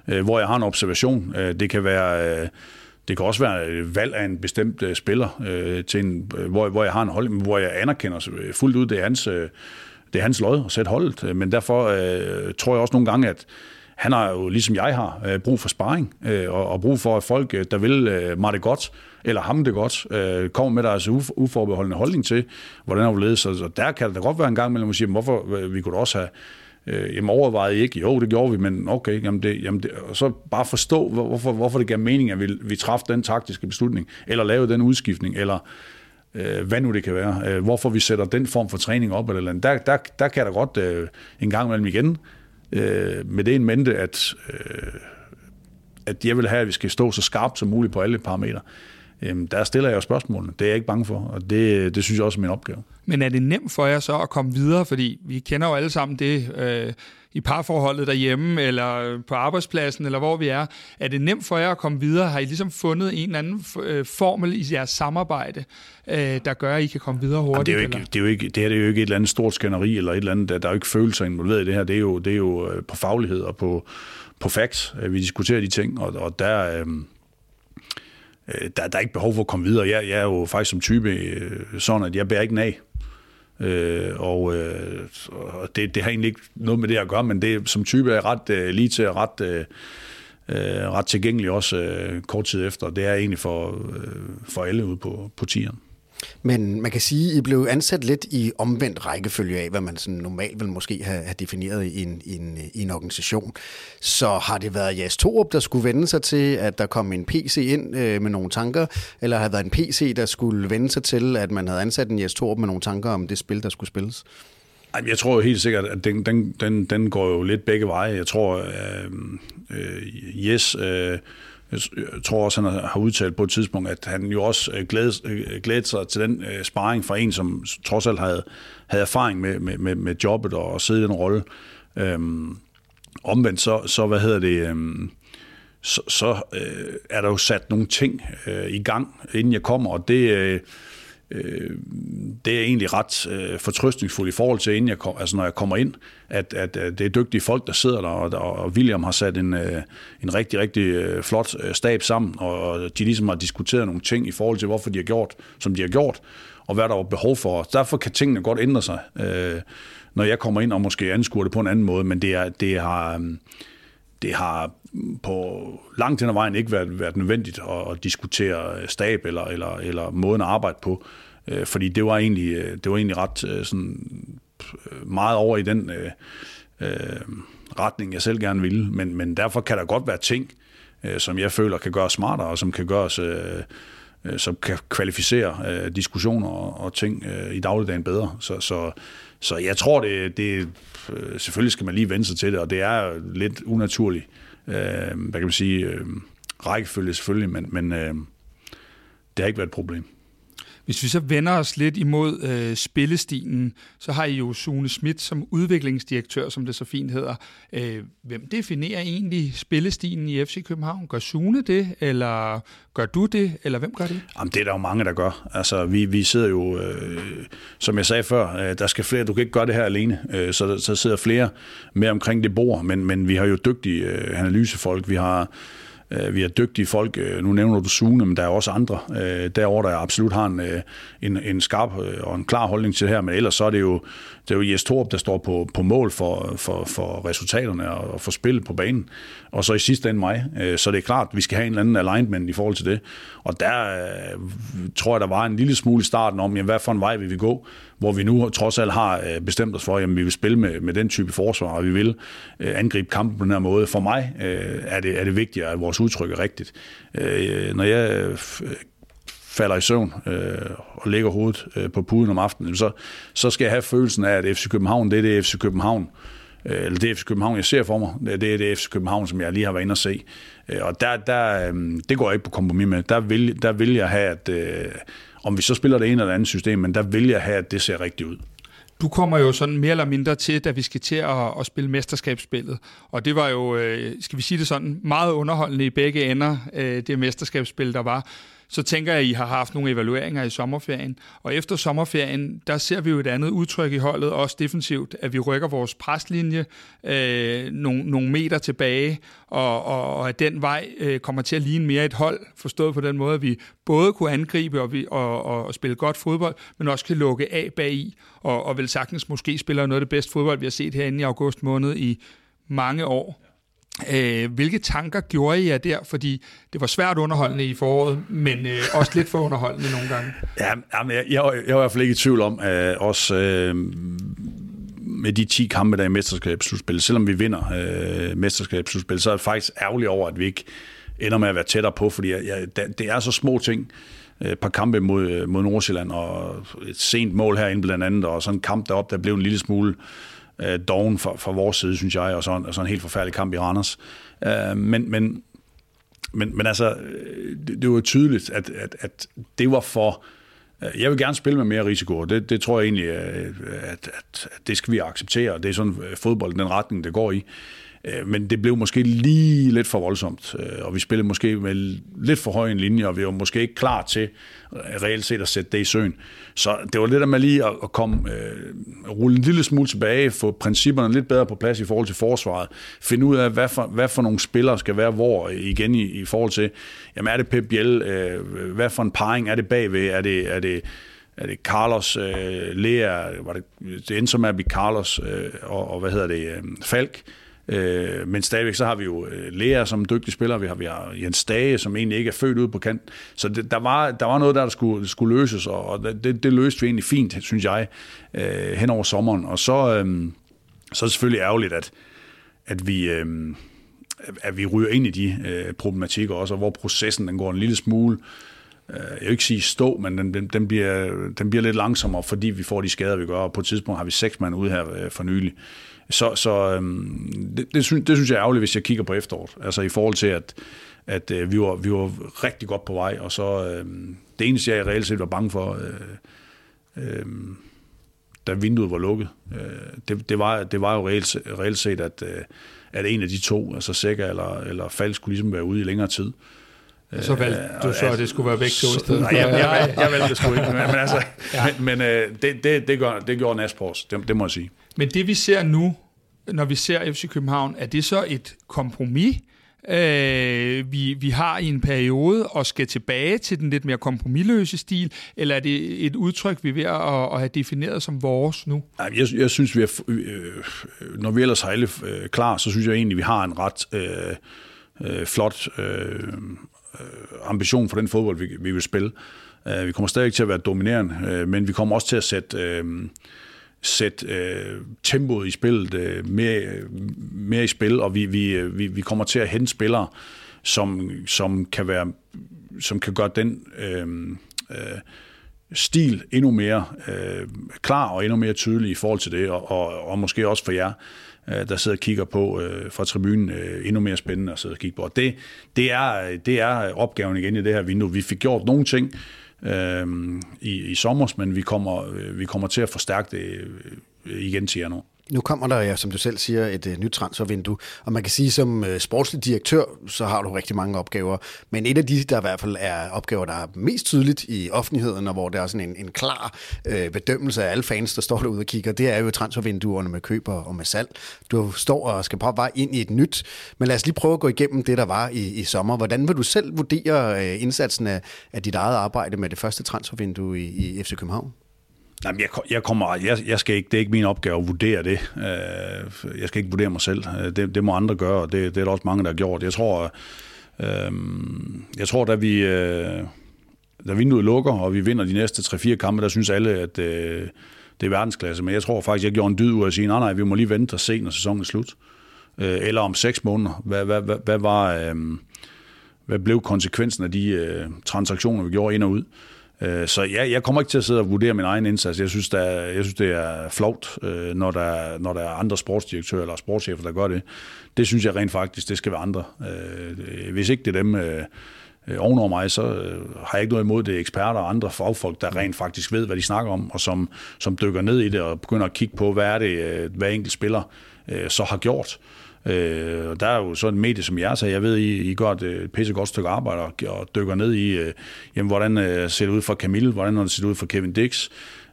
øh, hvor jeg har en observation. Øh, det kan være... Øh, det kan også være valg af en bestemt øh, spiller, øh, til en, øh, hvor, hvor jeg har en hold, hvor jeg anerkender øh, fuldt ud, det er hans, det er hans lod at sætte holdet. Men derfor øh, tror jeg også nogle gange, at han har jo, ligesom jeg har, øh, brug for sparring, øh, og, og brug for, at folk, der vil øh, mig det godt, eller ham det godt, øh, kommer med deres uforbeholdende holdning til, hvordan har du lede. Så, der kan det da godt være en gang mellem at sige, hvorfor vi kunne også have Øh, jamen overvejede I ikke? Jo, det gjorde vi, men okay, jamen det, jamen det, og så bare forstå, hvorfor, hvorfor det gav mening, at vi, vi træffede den taktiske beslutning, eller lavede den udskiftning, eller øh, hvad nu det kan være, øh, hvorfor vi sætter den form for træning op, eller, eller der, der, der kan der godt øh, en gang imellem igen, øh, med det en mente, at, øh, at jeg vil have, at vi skal stå så skarpt som muligt på alle parametre øhm, der stiller jeg jo spørgsmålene. Det er jeg ikke bange for, og det, det synes jeg også er min opgave. Men er det nemt for jer så at komme videre? Fordi vi kender jo alle sammen det øh, i parforholdet derhjemme, eller på arbejdspladsen, eller hvor vi er. Er det nemt for jer at komme videre? Har I ligesom fundet en eller anden øh, formel i jeres samarbejde, øh, der gør, at I kan komme videre hurtigt? det, er jo ikke, det, er jo ikke, det her det er jo ikke et eller andet stort skænderi, eller et eller andet, der, der er jo ikke følelser involveret i det her. Det er jo, det er jo øh, på faglighed og på, på facts, vi diskuterer de ting, og, og der... Øh, øh, der, der er ikke behov for at komme videre. Jeg, jeg er jo faktisk som type øh, sådan, at jeg bærer ikke af. Øh, og øh, og det, det har egentlig ikke noget med det at gøre, men det, som type er jeg ret øh, lige til ret, øh, øh, ret tilgængelig også øh, kort tid efter. Det er egentlig for, øh, for alle ude på, på tieren. Men man kan sige, at I blev ansat lidt i omvendt rækkefølge af, hvad man sådan normalt vil måske have, have defineret i en, i, en, i en organisation. Så har det været Jas Torup, der skulle vende sig til, at der kom en PC ind øh, med nogle tanker, eller har det været en PC, der skulle vende sig til, at man havde ansat en Jas Torup med nogle tanker om det spil, der skulle spilles? Jeg tror jo helt sikkert, at den, den, den, den går jo lidt begge veje. Jeg tror, øh, øh, Yes... Øh, jeg tror også, han har udtalt på et tidspunkt, at han jo også øh, glædede, øh, glædede sig til den øh, sparring fra en, som trods alt havde, havde erfaring med, med, med, med jobbet og sidde i den rolle. Øhm, omvendt så, så, hvad hedder det, øhm, så, så øh, er der jo sat nogle ting øh, i gang, inden jeg kommer, og det, øh, øh, det er egentlig ret øh, fortrøstningsfuldt i forhold til, inden jeg kom, altså når jeg kommer ind, at, at, at det er dygtige folk, der sidder der, og, og William har sat en, øh, en rigtig, rigtig øh, flot øh, stab sammen, og de ligesom har diskuteret nogle ting i forhold til, hvorfor de har gjort, som de har gjort, og hvad der var behov for. Derfor kan tingene godt ændre sig, øh, når jeg kommer ind og måske anskuer det på en anden måde, men det, er, det har... Øh, det har på langt hen ad vejen ikke været, været nødvendigt at, at diskutere stab eller, eller, eller måden at arbejde på, øh, fordi det var egentlig, øh, det var egentlig ret øh, sådan, øh, meget over i den øh, øh, retning, jeg selv gerne ville, men, men derfor kan der godt være ting, øh, som jeg føler kan gøres smartere, og som kan gøres... Øh, øh, som kan kvalificere øh, diskussioner og, og ting øh, i dagligdagen bedre. Så, så, så jeg tror, det, det øh, selvfølgelig skal man lige vende sig til det, og det er lidt unaturligt, øh, hvad kan man sige, øh, rækkefølge selvfølgelig, men, men øh, det har ikke været et problem. Hvis vi så vender os lidt imod øh, spillestilen, så har I jo Sune Schmidt som udviklingsdirektør, som det så fint hedder. Øh, hvem definerer egentlig spillestilen i FC København? Gør Sune det, eller gør du det, eller hvem gør det? Jamen, det er der jo mange, der gør. Altså, vi, vi sidder jo, øh, som jeg sagde før, øh, der skal flere, du kan ikke gøre det her alene, øh, så så sidder flere med omkring det bord, men, men vi har jo dygtige øh, analysefolk, vi har Øh, vi har dygtige folk. Øh, nu nævner du Sune, men der er også andre øh, derovre, der absolut har en, en, en skarp og en klar holdning til det her. Men ellers så er det jo, det er jo Jes Torp, der står på, på mål for, for, for resultaterne og for spillet på banen. Og så i sidste ende mig. Så det er klart, at vi skal have en eller anden alignment i forhold til det. Og der tror jeg, der var en lille smule i starten om, jamen, hvad for en vej vil vi gå hvor vi nu trods alt har øh, bestemt os for, at vi vil spille med, med den type forsvar, og vi vil øh, angribe kampen på den her måde. For mig øh, er, det, er det vigtigt, at vores udtryk er rigtigt. Når jeg falder i søvn øh, og lægger hovedet øh, på puden om aftenen, så, så skal jeg have følelsen af, at FC København, det er det FC København, øh, eller det er FC København, jeg ser for mig, det er det FC København, som jeg lige har været inde og se. Øh, og der, der, øh, det går jeg ikke på kompromis med. Der vil, der vil jeg have, at, øh, om vi så spiller det ene eller andet system, men der vil jeg have, at det ser rigtigt ud. Du kommer jo sådan mere eller mindre til, da vi skal til at, at spille mesterskabsspillet. Og det var jo, øh, skal vi sige det sådan, meget underholdende i begge ender, øh, det mesterskabsspil, der var så tænker jeg, at I har haft nogle evalueringer i sommerferien. Og efter sommerferien, der ser vi jo et andet udtryk i holdet, også defensivt, at vi rykker vores preslinje øh, nogle, nogle meter tilbage, og, og, og at den vej øh, kommer til at ligne mere et hold, forstået på den måde, at vi både kunne angribe og, vi, og, og, og spille godt fodbold, men også kan lukke af bag i, og, og vel sagtens måske spiller noget af det bedste fodbold, vi har set herinde i august måned i mange år. Øh, hvilke tanker gjorde I jer der? Fordi det var svært underholdende i foråret, men øh, også lidt for underholdende nogle gange. Ja, men jeg, jeg, jeg, var i hvert fald ikke i tvivl om, øh, også øh, med de 10 kampe, der er i mesterskabsslutspillet, selvom vi vinder øh, mesterskabsslutspillet, så er det faktisk ærgerligt over, at vi ikke ender med at være tættere på, fordi jeg, jeg, det er så små ting, øh, et par kampe mod, øh, mod Nordsjælland, og et sent mål herinde blandt andet, og sådan en kamp deroppe, der blev en lille smule øh, doven fra, fra vores side, synes jeg, og sådan, og sådan en helt forfærdelig kamp i Randers. Øh, men, men, men, men altså, øh, det, det var tydeligt, at, at, at det var for... Øh, jeg vil gerne spille med mere risiko, og det, det tror jeg egentlig, øh, at, at, at det skal vi acceptere. Det er sådan fodbold, den retning, det går i. Øh, men det blev måske lige lidt for voldsomt, øh, og vi spillede måske med lidt for høj en linje, og vi var måske ikke klar til øh, reelt set at sætte det i søen. Så det var lidt af med lige at komme, øh, rulle en lille smule tilbage, få principperne lidt bedre på plads i forhold til forsvaret, finde ud af, hvad for, hvad for nogle spillere skal være hvor igen i, i forhold til, jamen er det Pep Biel, øh, hvad for en parring er det bagved, er det, er det er det Carlos øh, Lea, var det, det endte som at blive Carlos øh, og, og hvad hedder det, øh, Falk, Øh, Øh, men stadigvæk så har vi jo øh, Lea som dygtig spiller, vi har, vi har Jens Dage, som egentlig ikke er født ude på kant. Så det, der, var, der var noget der, der skulle, skulle løses, og, og det, det løste vi egentlig fint, synes jeg, øh, hen over sommeren. Og så, øh, så er det selvfølgelig ærgerligt, at, at vi... Øh, at vi ryger ind i de øh, problematikker også, og hvor processen den går en lille smule, øh, jeg vil ikke sige stå, men den, den, den, bliver, den bliver lidt langsommere, fordi vi får de skader, vi gør, og på et tidspunkt har vi seks mand ude her øh, for nylig. Så, så øhm, det, det, synes, det synes jeg er ærgerligt, hvis jeg kigger på efteråret. Altså i forhold til, at, at øh, vi, var, vi var rigtig godt på vej, og så øh, det eneste, jeg reelt set var bange for, øh, øh, da vinduet var lukket, øh, det, det, var, det var jo reelt, reelt set, at, øh, at en af de to, altså Sækker eller, eller Falk, skulle ligesom være ude i længere tid. Så valgte du så, at det skulle være to i stedet Nej, jeg, jeg, jeg valgte det sgu ikke. Men, men, altså, ja. men, men øh, det, det, det, gør, det gjorde Naspors, det, det må jeg sige. Men det vi ser nu, når vi ser FC København, er det så et kompromis, øh, vi, vi har i en periode og skal tilbage til den lidt mere kompromilløse stil, eller er det et udtryk, vi er ved at, at have defineret som vores nu? Jeg, jeg synes, vi er, øh, øh, når vi ellers har alle øh, klar, så synes jeg egentlig, vi har en ret øh, øh, flot øh, øh ambition for den fodbold, vi, vi vil spille. Øh, vi kommer stadig til at være dominerende, øh, men vi kommer også til at sætte... Øh, sætte øh, tempoet i spillet øh, mere, mere i spil, og vi, vi, øh, vi, vi kommer til at hente spillere, som, som kan være som kan gøre den øh, øh, stil endnu mere øh, klar og endnu mere tydelig i forhold til det, og, og, og måske også for jer, øh, der sidder og kigger på øh, fra tribunen, øh, endnu mere spændende at sidde og kigge på. Og det, det, er, øh, det er opgaven igen i det her vindue. Vi fik gjort nogle ting, øh, øh, i, i sommer, men vi kommer, øh, vi kommer til at forstærke det øh, igen til januar. Nu kommer der, ja, som du selv siger, et uh, nyt transfervindue, og man kan sige, som uh, sportslig direktør, så har du rigtig mange opgaver, men et af de, der i hvert fald er opgaver, der er mest tydeligt i offentligheden, og hvor der er sådan en, en klar uh, bedømmelse af alle fans, der står derude og kigger, det er jo transfervinduerne med køber og med salg. Du står og skal på vej ind i et nyt, men lad os lige prøve at gå igennem det, der var i, i sommer. Hvordan vil du selv vurdere uh, indsatsen af, af dit eget arbejde med det første transfervindue i, i FC København? Nej, jeg, jeg, kommer, jeg, jeg skal ikke, det er ikke min opgave at vurdere det. Øh, jeg skal ikke vurdere mig selv. Øh, det, det må andre gøre, og det, det er der også mange, der har gjort. Jeg tror, øh, jeg tror da vi, øh, da vinduet lukker, og vi vinder de næste 3-4 kampe, der synes alle, at øh, det er verdensklasse. Men jeg tror faktisk, jeg gjorde en dyd ud af at sige, nej, nej, vi må lige vente og se, når sæsonen er slut. Øh, eller om 6 måneder. Hvad, hvad, hvad, hvad var... Øh, hvad blev konsekvensen af de øh, transaktioner, vi gjorde ind og ud? Øh, så ja, jeg kommer ikke til at sidde og vurdere min egen indsats. Jeg synes, der, jeg synes det er flot, øh, når der, når der er andre sportsdirektører eller sportschefer, der gør det. Det synes jeg rent faktisk, det skal være andre. Øh, hvis ikke det er dem ovenover mig, så har jeg ikke noget imod det eksperter og andre fagfolk, der rent faktisk ved, hvad de snakker om, og som, som dykker ned i det og begynder at kigge på, hvad er det, hver enkelt spiller så har gjort. Øh, Øh, og der er jo sådan en medie som jer, så jeg ved, I, I gør et pisse godt stykke arbejde og, og dykker ned i, øh, jamen, hvordan øh, ser det ud for Camille, hvordan det ser ud for Kevin Dix,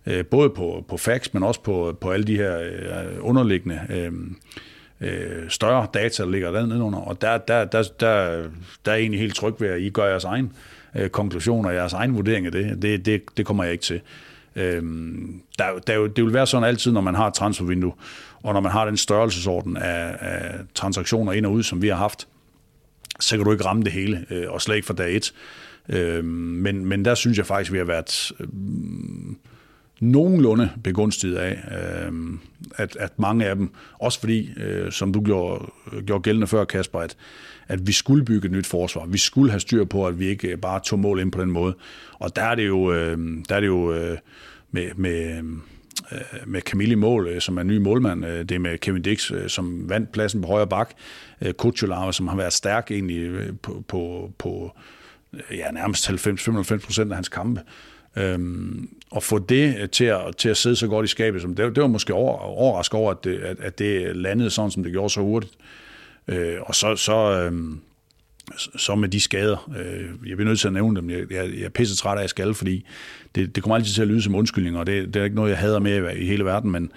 øh, både på, på facts, men også på, på alle de her øh, underliggende øh, øh, større data, der ligger dernede under. Og der, der, der, der, der er egentlig helt tryg ved, at I gør jeres egen øh, konklusioner, jeres egen vurdering af det. Det, det, det kommer jeg ikke til. Øh, der, der, det vil være sådan altid, når man har et transfervindue, og når man har den størrelsesorden af, af transaktioner ind og ud, som vi har haft, så kan du ikke ramme det hele, øh, og slet ikke fra dag et. Øh, men, men der synes jeg faktisk, vi har været øh, nogenlunde begunstiget af, øh, at, at mange af dem, også fordi, øh, som du gjorde, gjorde gældende før, Kasper, at, at vi skulle bygge et nyt forsvar. Vi skulle have styr på, at vi ikke øh, bare tog mål ind på den måde. Og der er det jo, øh, der er det jo øh, med, med Øh, Øh, med Camille mål, øh, som er ny målmand. Øh, det er med Kevin Dix, som vandt pladsen på højre bak. Kuchulava, som har været stærk egentlig på, på, på ja, nærmest 90-95 procent af hans kampe. Øhm, og få det til at, til at sidde så godt i skabet, som det, det var måske over, overrasket over, at det, at, at det landede sådan, som det gjorde så hurtigt. Øh, og så, så, øhm, så med de skader, øh, jeg bliver nødt til at nævne dem, jeg, jeg, jeg er pisse træt af at skal, fordi det, det kommer altid til at lyde som undskyldning, og det, det er ikke noget, jeg hader med i hele verden, men,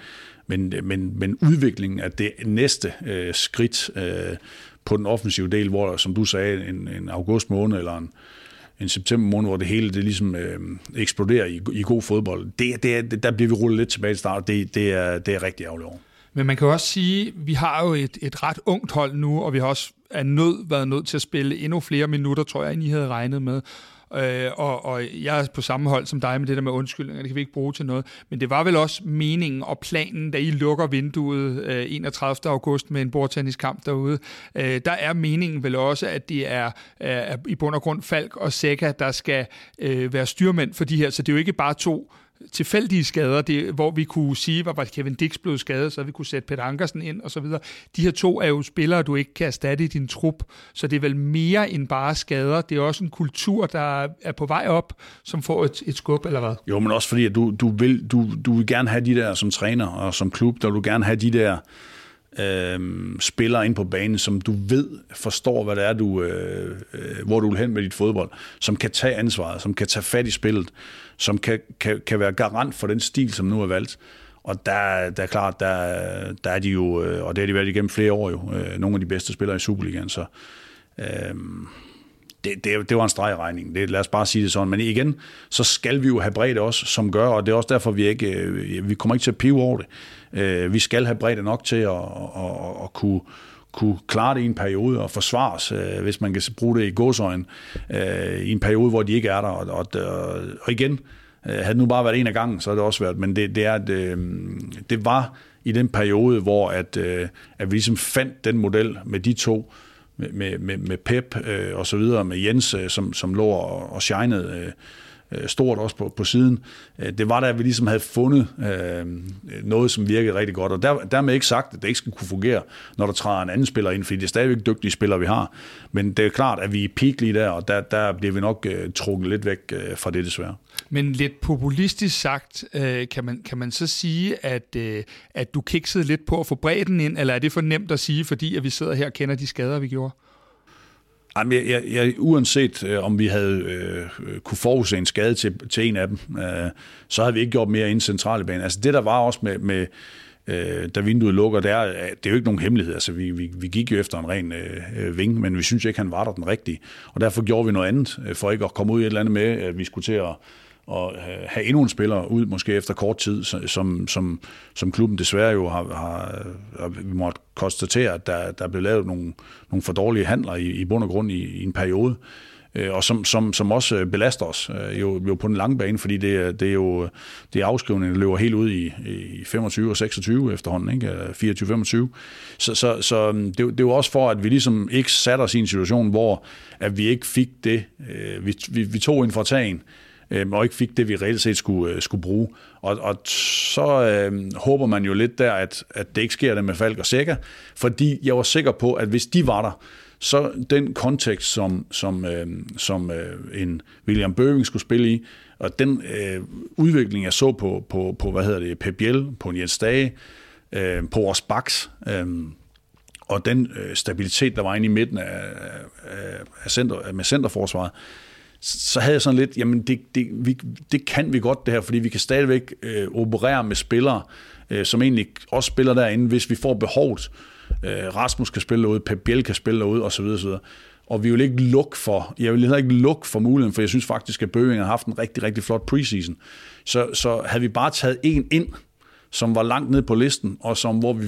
men, men, men udviklingen af det næste øh, skridt øh, på den offensive del, hvor, som du sagde, en, en august måned eller en, en september måned, hvor det hele det ligesom øh, eksploderer i, i god fodbold, det, det, det, der bliver vi rullet lidt tilbage i start, det, det, er, det er rigtig ærgerligt over. Men man kan også sige, at vi har jo et, et ret ungt hold nu, og vi har også er nød, været nødt til at spille endnu flere minutter, tror jeg, end I havde regnet med. Øh, og, og jeg er på samme hold som dig med det der med undskyldninger, det kan vi ikke bruge til noget. Men det var vel også meningen og planen, da I lukker vinduet øh, 31. august med en bordtenniskamp derude. Øh, der er meningen vel også, at det er, er i bund og grund Falk og Seca, der skal øh, være styrmænd for de her. Så det er jo ikke bare to tilfældige skader, det, hvor vi kunne sige, hvor var Kevin Dix blevet skadet, så vi kunne sætte Peter Ankersen ind og så videre. De her to er jo spillere, du ikke kan erstatte i din trup, så det er vel mere end bare skader. Det er også en kultur, der er på vej op, som får et, et skub, eller hvad? Jo, men også fordi, at du, du, vil, du, du vil gerne have de der som træner og som klub, der vil du gerne have de der øh, spillere ind på banen, som du ved forstår, hvad det er, du, øh, øh, hvor du vil hen med dit fodbold, som kan tage ansvaret, som kan tage fat i spillet, som kan, kan, kan være garant for den stil, som nu er valgt. Og der, der er klart, der, der er de jo, øh, og det har de været igennem flere år jo, øh, nogle af de bedste spillere i Superligaen, så øh, det, det, det var en streg i regningen. Det, lad os bare sige det sådan. Men igen, så skal vi jo have bredt også, som gør, og det er også derfor, vi ikke, øh, vi kommer ikke til at pive over det. Øh, vi skal have bredt nok til at, at, at, at kunne, kunne klare det i en periode og forsvares, øh, hvis man kan bruge det i godsøjen, øh, i en periode, hvor de ikke er der. Og, og, og igen, øh, havde det nu bare været en af gangen, så havde det også været, men det, det, er, det, øh, det var i den periode, hvor at, øh, at vi ligesom fandt den model med de to, med, med, med Pep øh, og så videre, med Jens, øh, som, som lå og, og shinede øh, øh, stort også på, på siden. Øh, det var da, at vi ligesom havde fundet øh, noget, som virkede rigtig godt, og der, dermed ikke sagt, at det ikke skal kunne fungere, når der træder en anden spiller ind, fordi det er stadigvæk dygtige spillere, vi har. Men det er klart, at vi er peak lige der, og der, der bliver vi nok øh, trukket lidt væk øh, fra det desværre. Men lidt populistisk sagt, øh, kan, man, kan man så sige, at, øh, at du kiksede lidt på at få bredden ind, eller er det for nemt at sige, fordi at vi sidder her og kender de skader, vi gjorde? Jamen, jeg, jeg, jeg, uanset øh, om vi havde øh, kunne forudse en skade til, til en af dem, øh, så havde vi ikke gjort mere ind i centrale bane. Altså det, der var også med, med øh, da vinduet lukker, det er, det er jo ikke nogen hemmelighed. Altså, vi, vi, vi gik jo efter en ren øh, øh ving, men vi synes ikke, han var der den rigtige. Og derfor gjorde vi noget andet, øh, for ikke at komme ud i et eller andet med, at vi skulle til at og øh, have endnu en spiller ud, måske efter kort tid, som, som, som klubben desværre jo har, har, har vi måtte konstatere, at der, der er blevet lavet nogle, nogle for dårlige handler i, i bund og grund i, i en periode, øh, og som, som, som også belaster os øh, jo, jo på den lange bane, fordi det, det er jo det er afskrivning, der løber helt ud i, i 25 og 26 efterhånden, ikke? 24-25. Så, så, så det, det er jo også for, at vi ligesom ikke satte os i en situation, hvor at vi ikke fik det, vi, vi, vi tog ind fra tagen, øh, og ikke fik det, vi reelt set skulle, øh, skulle bruge. Og, og så øh, håber man jo lidt der, at, at det ikke sker det med Falk og Sækker, fordi jeg var sikker på, at hvis de var der, så den kontekst, som, som, øh, som øh, en William Bøving skulle spille i, og den øh, udvikling, jeg så på, på, på hvad hedder det, Pep Biel, på Jens Dage, øh, på vores baks, øh, og den øh, stabilitet, der var inde i midten af, af, af center, med centerforsvaret, så havde jeg sådan lidt, jamen det, det, vi, det kan vi godt det her, fordi vi kan stadigvæk øh, operere med spillere, øh, som egentlig også spiller derinde, hvis vi får behovet. Øh, Rasmus kan spille derude, Pep Biel kan spille derude, osv. osv. Og vi vil ikke lukke for, jeg vil heller ikke lukke for muligheden, for jeg synes faktisk, at Bøving har haft en rigtig, rigtig flot preseason. Så, så havde vi bare taget en ind, som var langt ned på listen, og som, hvor vi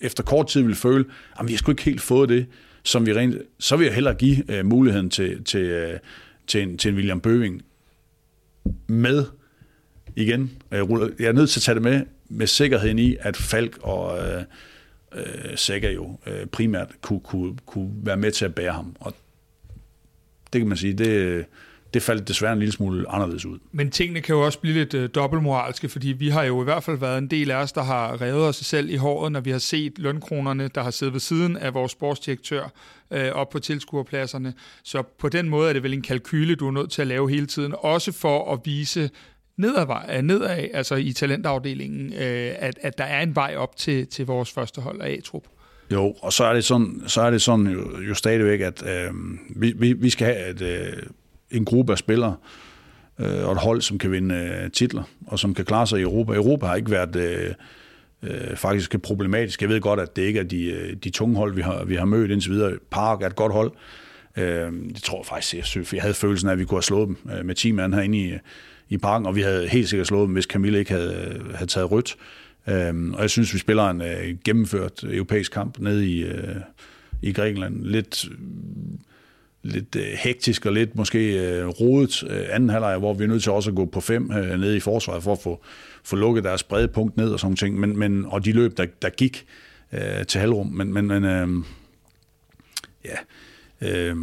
efter kort tid ville føle, at vi har sgu ikke helt fået det, som vi rent, så vil jeg hellere give øh, muligheden til, til, øh, til en, til en William Bøving med, igen, jeg er nødt til at tage det med, med sikkerheden i, at Falk og øh, øh, Sækker jo øh, primært kunne, kunne, kunne være med til at bære ham. Og det kan man sige, det, det faldt desværre en lille smule anderledes ud. Men tingene kan jo også blive lidt øh, dobbeltmoralske, fordi vi har jo i hvert fald været en del af os, der har revet os selv i håret, når vi har set lønkronerne, der har siddet ved siden af vores sportsdirektør øh, op på tilskuerpladserne. Så på den måde er det vel en kalkyle, du er nødt til at lave hele tiden, også for at vise nedad, nedad altså i talentafdelingen, øh, at, at der er en vej op til, til vores første hold af A-trup. Jo, og så er det sådan, så er det sådan jo, jo stadigvæk, at øh, vi, vi, vi skal have et, øh, en gruppe af spillere øh, og et hold, som kan vinde øh, titler, og som kan klare sig i Europa. Europa har ikke været øh, øh, faktisk problematisk. Jeg ved godt, at det ikke er de, øh, de tunge hold, vi har, vi har mødt indtil videre. Park er et godt hold. Øh, det tror jeg faktisk, jeg, synes, jeg havde følelsen af, at vi kunne have slået dem øh, med 10 mand herinde i, i parken, og vi havde helt sikkert slået dem, hvis Camille ikke havde, øh, havde taget rødt. Øh, og jeg synes, vi spiller en øh, gennemført europæisk kamp nede i, øh, i Grækenland. Lidt, lidt øh, hektisk og lidt måske øh, rodet øh, anden halvleg, hvor vi er nødt til også at gå på fem øh, nede i forsvaret for at få, få lukket deres brede punkt ned og sådan ting. Men, men, og de løb, der, der gik øh, til halvrum. Men, men, men øh, ja, øh,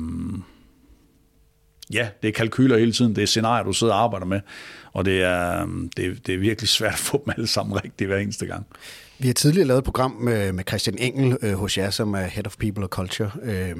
ja, det er kalkyler hele tiden. Det er scenarier, du sidder og arbejder med. Og det er, øhm, det, er, det er virkelig svært at få dem alle sammen rigtigt hver eneste gang. Vi har tidligere lavet et program med, med Christian Engel øh, hos jer, som er Head of People and Culture, øh,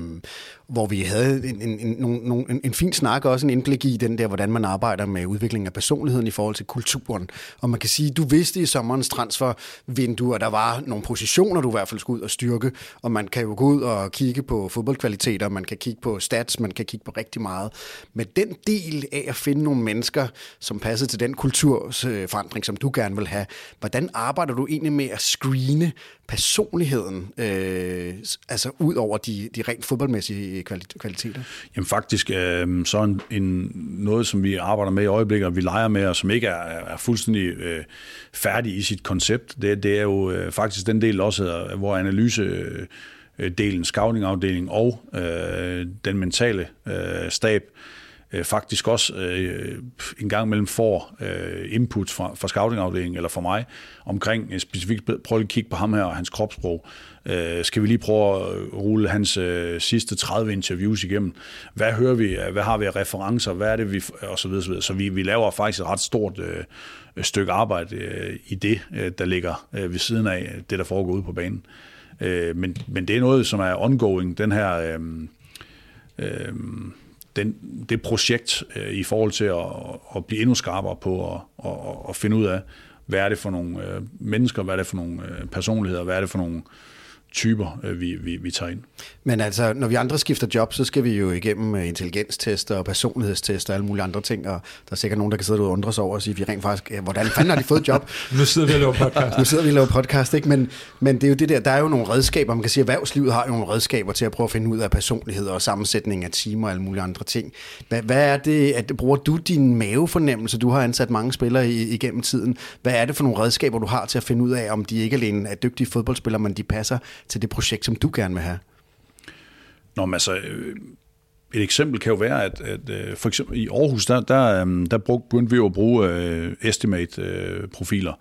hvor vi havde en, en, en, en, en fin snak og også en indblik i den der, hvordan man arbejder med udviklingen af personligheden i forhold til kulturen. Og man kan sige, du vidste i sommerens transfervindue, at der var nogle positioner, du i hvert fald skulle ud og styrke, og man kan jo gå ud og kigge på fodboldkvaliteter, man kan kigge på stats, man kan kigge på rigtig meget. Men den del af at finde nogle mennesker, som passer til den kultursforandring, øh, som du gerne vil have, hvordan arbejder du egentlig med at screene personligheden, øh, altså ud over de, de rent fodboldmæssige øh, kvaliteter? Jamen faktisk øh, så en, en, noget, som vi arbejder med i øjeblikket, og vi leger med, og som ikke er, er fuldstændig øh, færdig i sit koncept, det, det er jo øh, faktisk den del også, hvor analyse... Øh, delen, scouting og øh, den mentale øh, stab øh, faktisk også øh, en gang imellem får øh, input fra, fra scoutingafdelingen eller fra mig omkring øh, specifikt prøve at kigge på ham her og hans kropssprog. Øh, skal vi lige prøve at øh, rulle hans øh, sidste 30 interviews igennem? Hvad hører vi? Hvad har vi af referencer? Hvad er det, vi... Og så videre, så videre. Så vi, vi laver faktisk et ret stort øh, stykke arbejde øh, i det, øh, der ligger øh, ved siden af øh, det, der foregår ude på banen. Øh, men, men det er noget, som er ongoing, den her... Øh, øh, den, det projekt øh, i forhold til at, at blive endnu skarpere på at, at, at finde ud af, hvad er det for nogle øh, mennesker, hvad er det for nogle øh, personligheder, hvad er det for nogle typer, øh, vi, vi, vi tager ind. Men altså, når vi andre skifter job, så skal vi jo igennem øh, intelligenstester og personlighedstester og alle mulige andre ting, og der er sikkert nogen, der kan sidde og undre sig over og sige, vi rent faktisk, hvordan fanden har de fået job? nu sidder vi og laver podcast. nu sidder vi og laver podcast, ikke? Men, men det er jo det der, der er jo nogle redskaber, man kan sige, erhvervslivet har jo nogle redskaber til at prøve at finde ud af personlighed og sammensætning af timer og alle mulige andre ting. Hvad, hvad er det, at, bruger du din mavefornemmelse? Du har ansat mange spillere i, igennem tiden. Hvad er det for nogle redskaber, du har til at finde ud af, om de ikke alene er dygtige fodboldspillere, men de passer til det projekt, som du gerne vil have? Nå, men altså, øh, et eksempel kan jo være, at, at øh, for eksempel i Aarhus, der, der, øhm, der begyndte vi jo at bruge uh, estimate-profiler.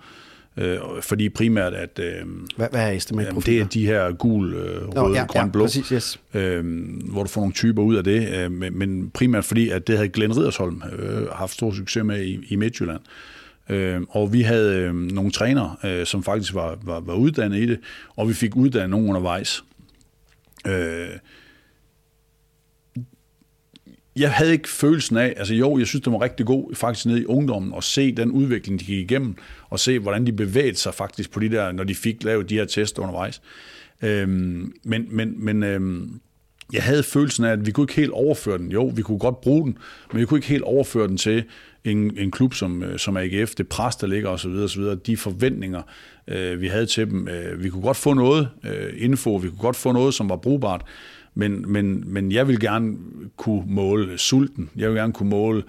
Uh, fordi primært, at... Uh, hvad, hvad er estimate-profiler? Det er de her gul, uh, røde, ja, grøn, ja, blå. Præcis, yes. uh, hvor du får nogle typer ud af det. Uh, men, men primært fordi, at det havde Glenn Ridersholm uh, haft stor succes med i, i Midtjylland. Øh, Øhm, og vi havde øh, nogle trænere, øh, som faktisk var, var, var uddannet i det, og vi fik uddannet nogen undervejs. Øh, jeg havde ikke følelsen af, altså jo, jeg synes, det var rigtig god faktisk nede i ungdommen at se den udvikling, de gik igennem, og se, hvordan de bevægede sig faktisk på de der, når de fik lavet de her tester undervejs. Øhm, men men, men øhm, jeg havde følelsen af, at vi kunne ikke helt overføre den. Jo, vi kunne godt bruge den, men vi kunne ikke helt overføre den til en, en klub som, øh, som AGF, det pres, der ligger osv., osv., de forventninger, øh, vi havde til dem. Øh, vi kunne godt få noget øh, info, vi kunne godt få noget, som var brugbart, men, men, men jeg vil gerne kunne måle sulten. Jeg vil gerne kunne måle,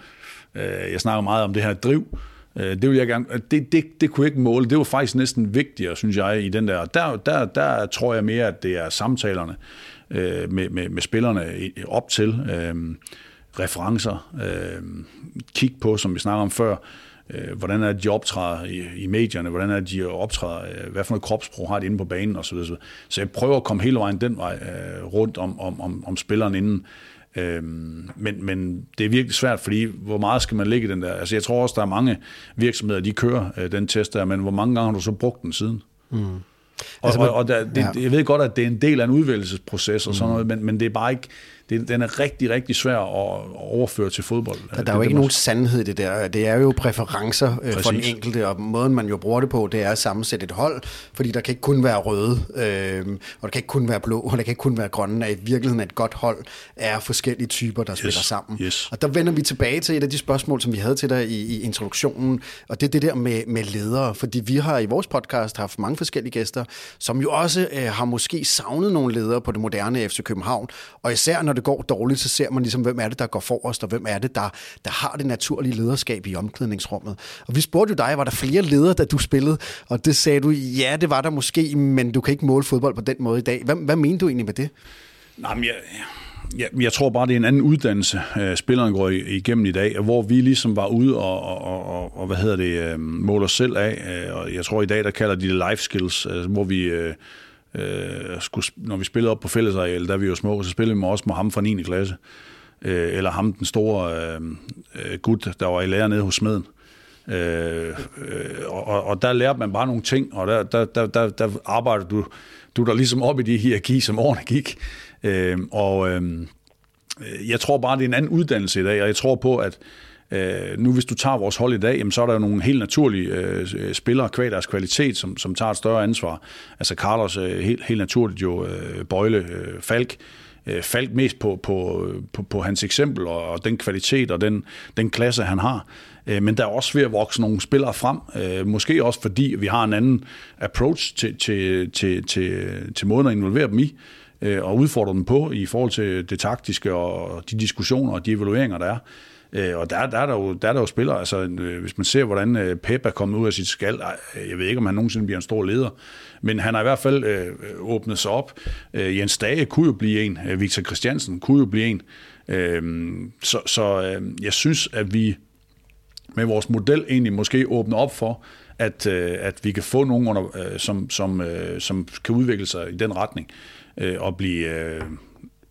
øh, jeg snakker meget om det her driv, øh, det vil jeg gerne, øh, det, det, det kunne jeg ikke måle. Det var faktisk næsten vigtigere, synes jeg, i den der. Der, der, der tror jeg mere, at det er samtalerne øh, med, med, med spillerne op til. Øh, referencer, øh, kig på, som vi snakker om før, øh, hvordan er de optræder i, i medierne, hvordan er de optræder, øh, hvad for noget kropsprog har de inde på banen osv. Så, så jeg prøver at komme hele vejen den vej øh, rundt om, om, om, om spilleren inden. Øh, men, men det er virkelig svært, fordi hvor meget skal man ligge den der? Altså jeg tror også, der er mange virksomheder, de kører øh, den test der, men hvor mange gange har du så brugt den siden? Mm. Og, altså, og, og der, det, ja. jeg ved godt, at det er en del af en udvælgelsesproces og sådan mm. noget, men, men det er bare ikke, det, den er rigtig, rigtig svær at overføre til fodbold. Der, der er jo ikke nogen sandhed i det der. Det er jo præferencer Præcis. Øh, for den enkelte, og måden man jo bruger det på, det er at sammensætte et hold, fordi der kan ikke kun være røde, øh, og der kan ikke kun være blå, og der kan ikke kun være grønne. At i virkeligheden et godt hold er forskellige typer, der yes. spiller sammen. Yes. Og der vender vi tilbage til et af de spørgsmål, som vi havde til dig i, i introduktionen, og det er det der med, med ledere, fordi vi har i vores podcast haft mange forskellige gæster, som jo også øh, har måske savnet nogle ledere på det moderne FC København, og især når det går dårligt, så ser man ligesom, hvem er det, der går forrest, og hvem er det, der, der har det naturlige lederskab i omklædningsrummet. Og vi spurgte jo dig, var der flere ledere, da du spillede? Og det sagde du, ja, det var der måske, men du kan ikke måle fodbold på den måde i dag. Hvad, hvad mener du egentlig med det? Nej, men jeg, jeg, jeg tror bare, det er en anden uddannelse, øh, spilleren går igennem i dag, hvor vi ligesom var ude og, og, og, og hvad hedder det, øh, måler os selv af. Øh, og jeg tror i dag, der kalder de det life skills, hvor vi... Øh, skulle, når vi spillede op på fællesareal, der vi jo små, så spillede vi også med ham fra 9. klasse. Øh, eller ham, den store øh, øh gut, der var i lærer nede hos smeden. Øh, øh, og, og der lærte man bare nogle ting, og der, der, der, der, der arbejder du, du der ligesom op i de hierarki, som årene gik. Øh, og øh, jeg tror bare, det er en anden uddannelse i dag, og jeg tror på, at Øh, nu hvis du tager vores hold i dag, jamen, så er der jo nogle helt naturlige øh, spillere kvad deres kvalitet, som, som tager et større ansvar. Altså Carlos øh, helt, helt naturligt jo øh, Bøjle, øh, Falk, øh, Falk mest på, på, på, på hans eksempel og, og den kvalitet og den, den klasse, han har. Øh, men der er også ved at vokse nogle spillere frem, øh, måske også fordi vi har en anden approach til, til, til, til, til måden at involvere dem i øh, og udfordre dem på i forhold til det taktiske og de diskussioner og de evalueringer, der er. Øh, og der, der, er der, jo, der er der jo spillere, altså øh, hvis man ser, hvordan øh, Pep er kommet ud af sit skal, jeg ved ikke, om han nogensinde bliver en stor leder, men han har i hvert fald øh, øh åbnet sig op. Øh, Jens Dage kunne jo blive en, øh, Victor Christiansen kunne jo blive en. Øh, så så øh, jeg synes, at vi med vores model egentlig måske åbner op for, at, øh, at vi kan få nogen, under, øh, som, som, øh, som kan udvikle sig i den retning øh, og blive... Øh,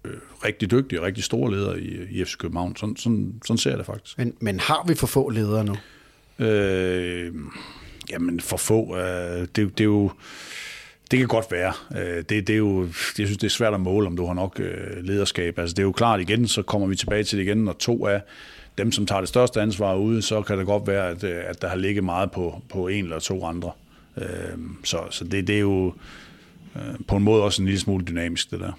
øh, rigtig dygtige og rigtig store ledere i, i FC København. Sådan, sådan, sådan ser jeg det faktisk. Men, men har vi for få ledere nu? Øh, jamen, for få. Øh, det, det er jo... Det kan godt være. Øh, det, det er jo, jeg synes, det er svært at måle, om du har nok øh, lederskab. Altså, det er jo klart igen, så kommer vi tilbage til det igen, når to af dem, som tager det største ansvar ude, så kan det godt være, at, øh, at der har ligget meget på, på en eller to andre. Så, så det, det er jo på en måde også en lille smule dynamisk, det der.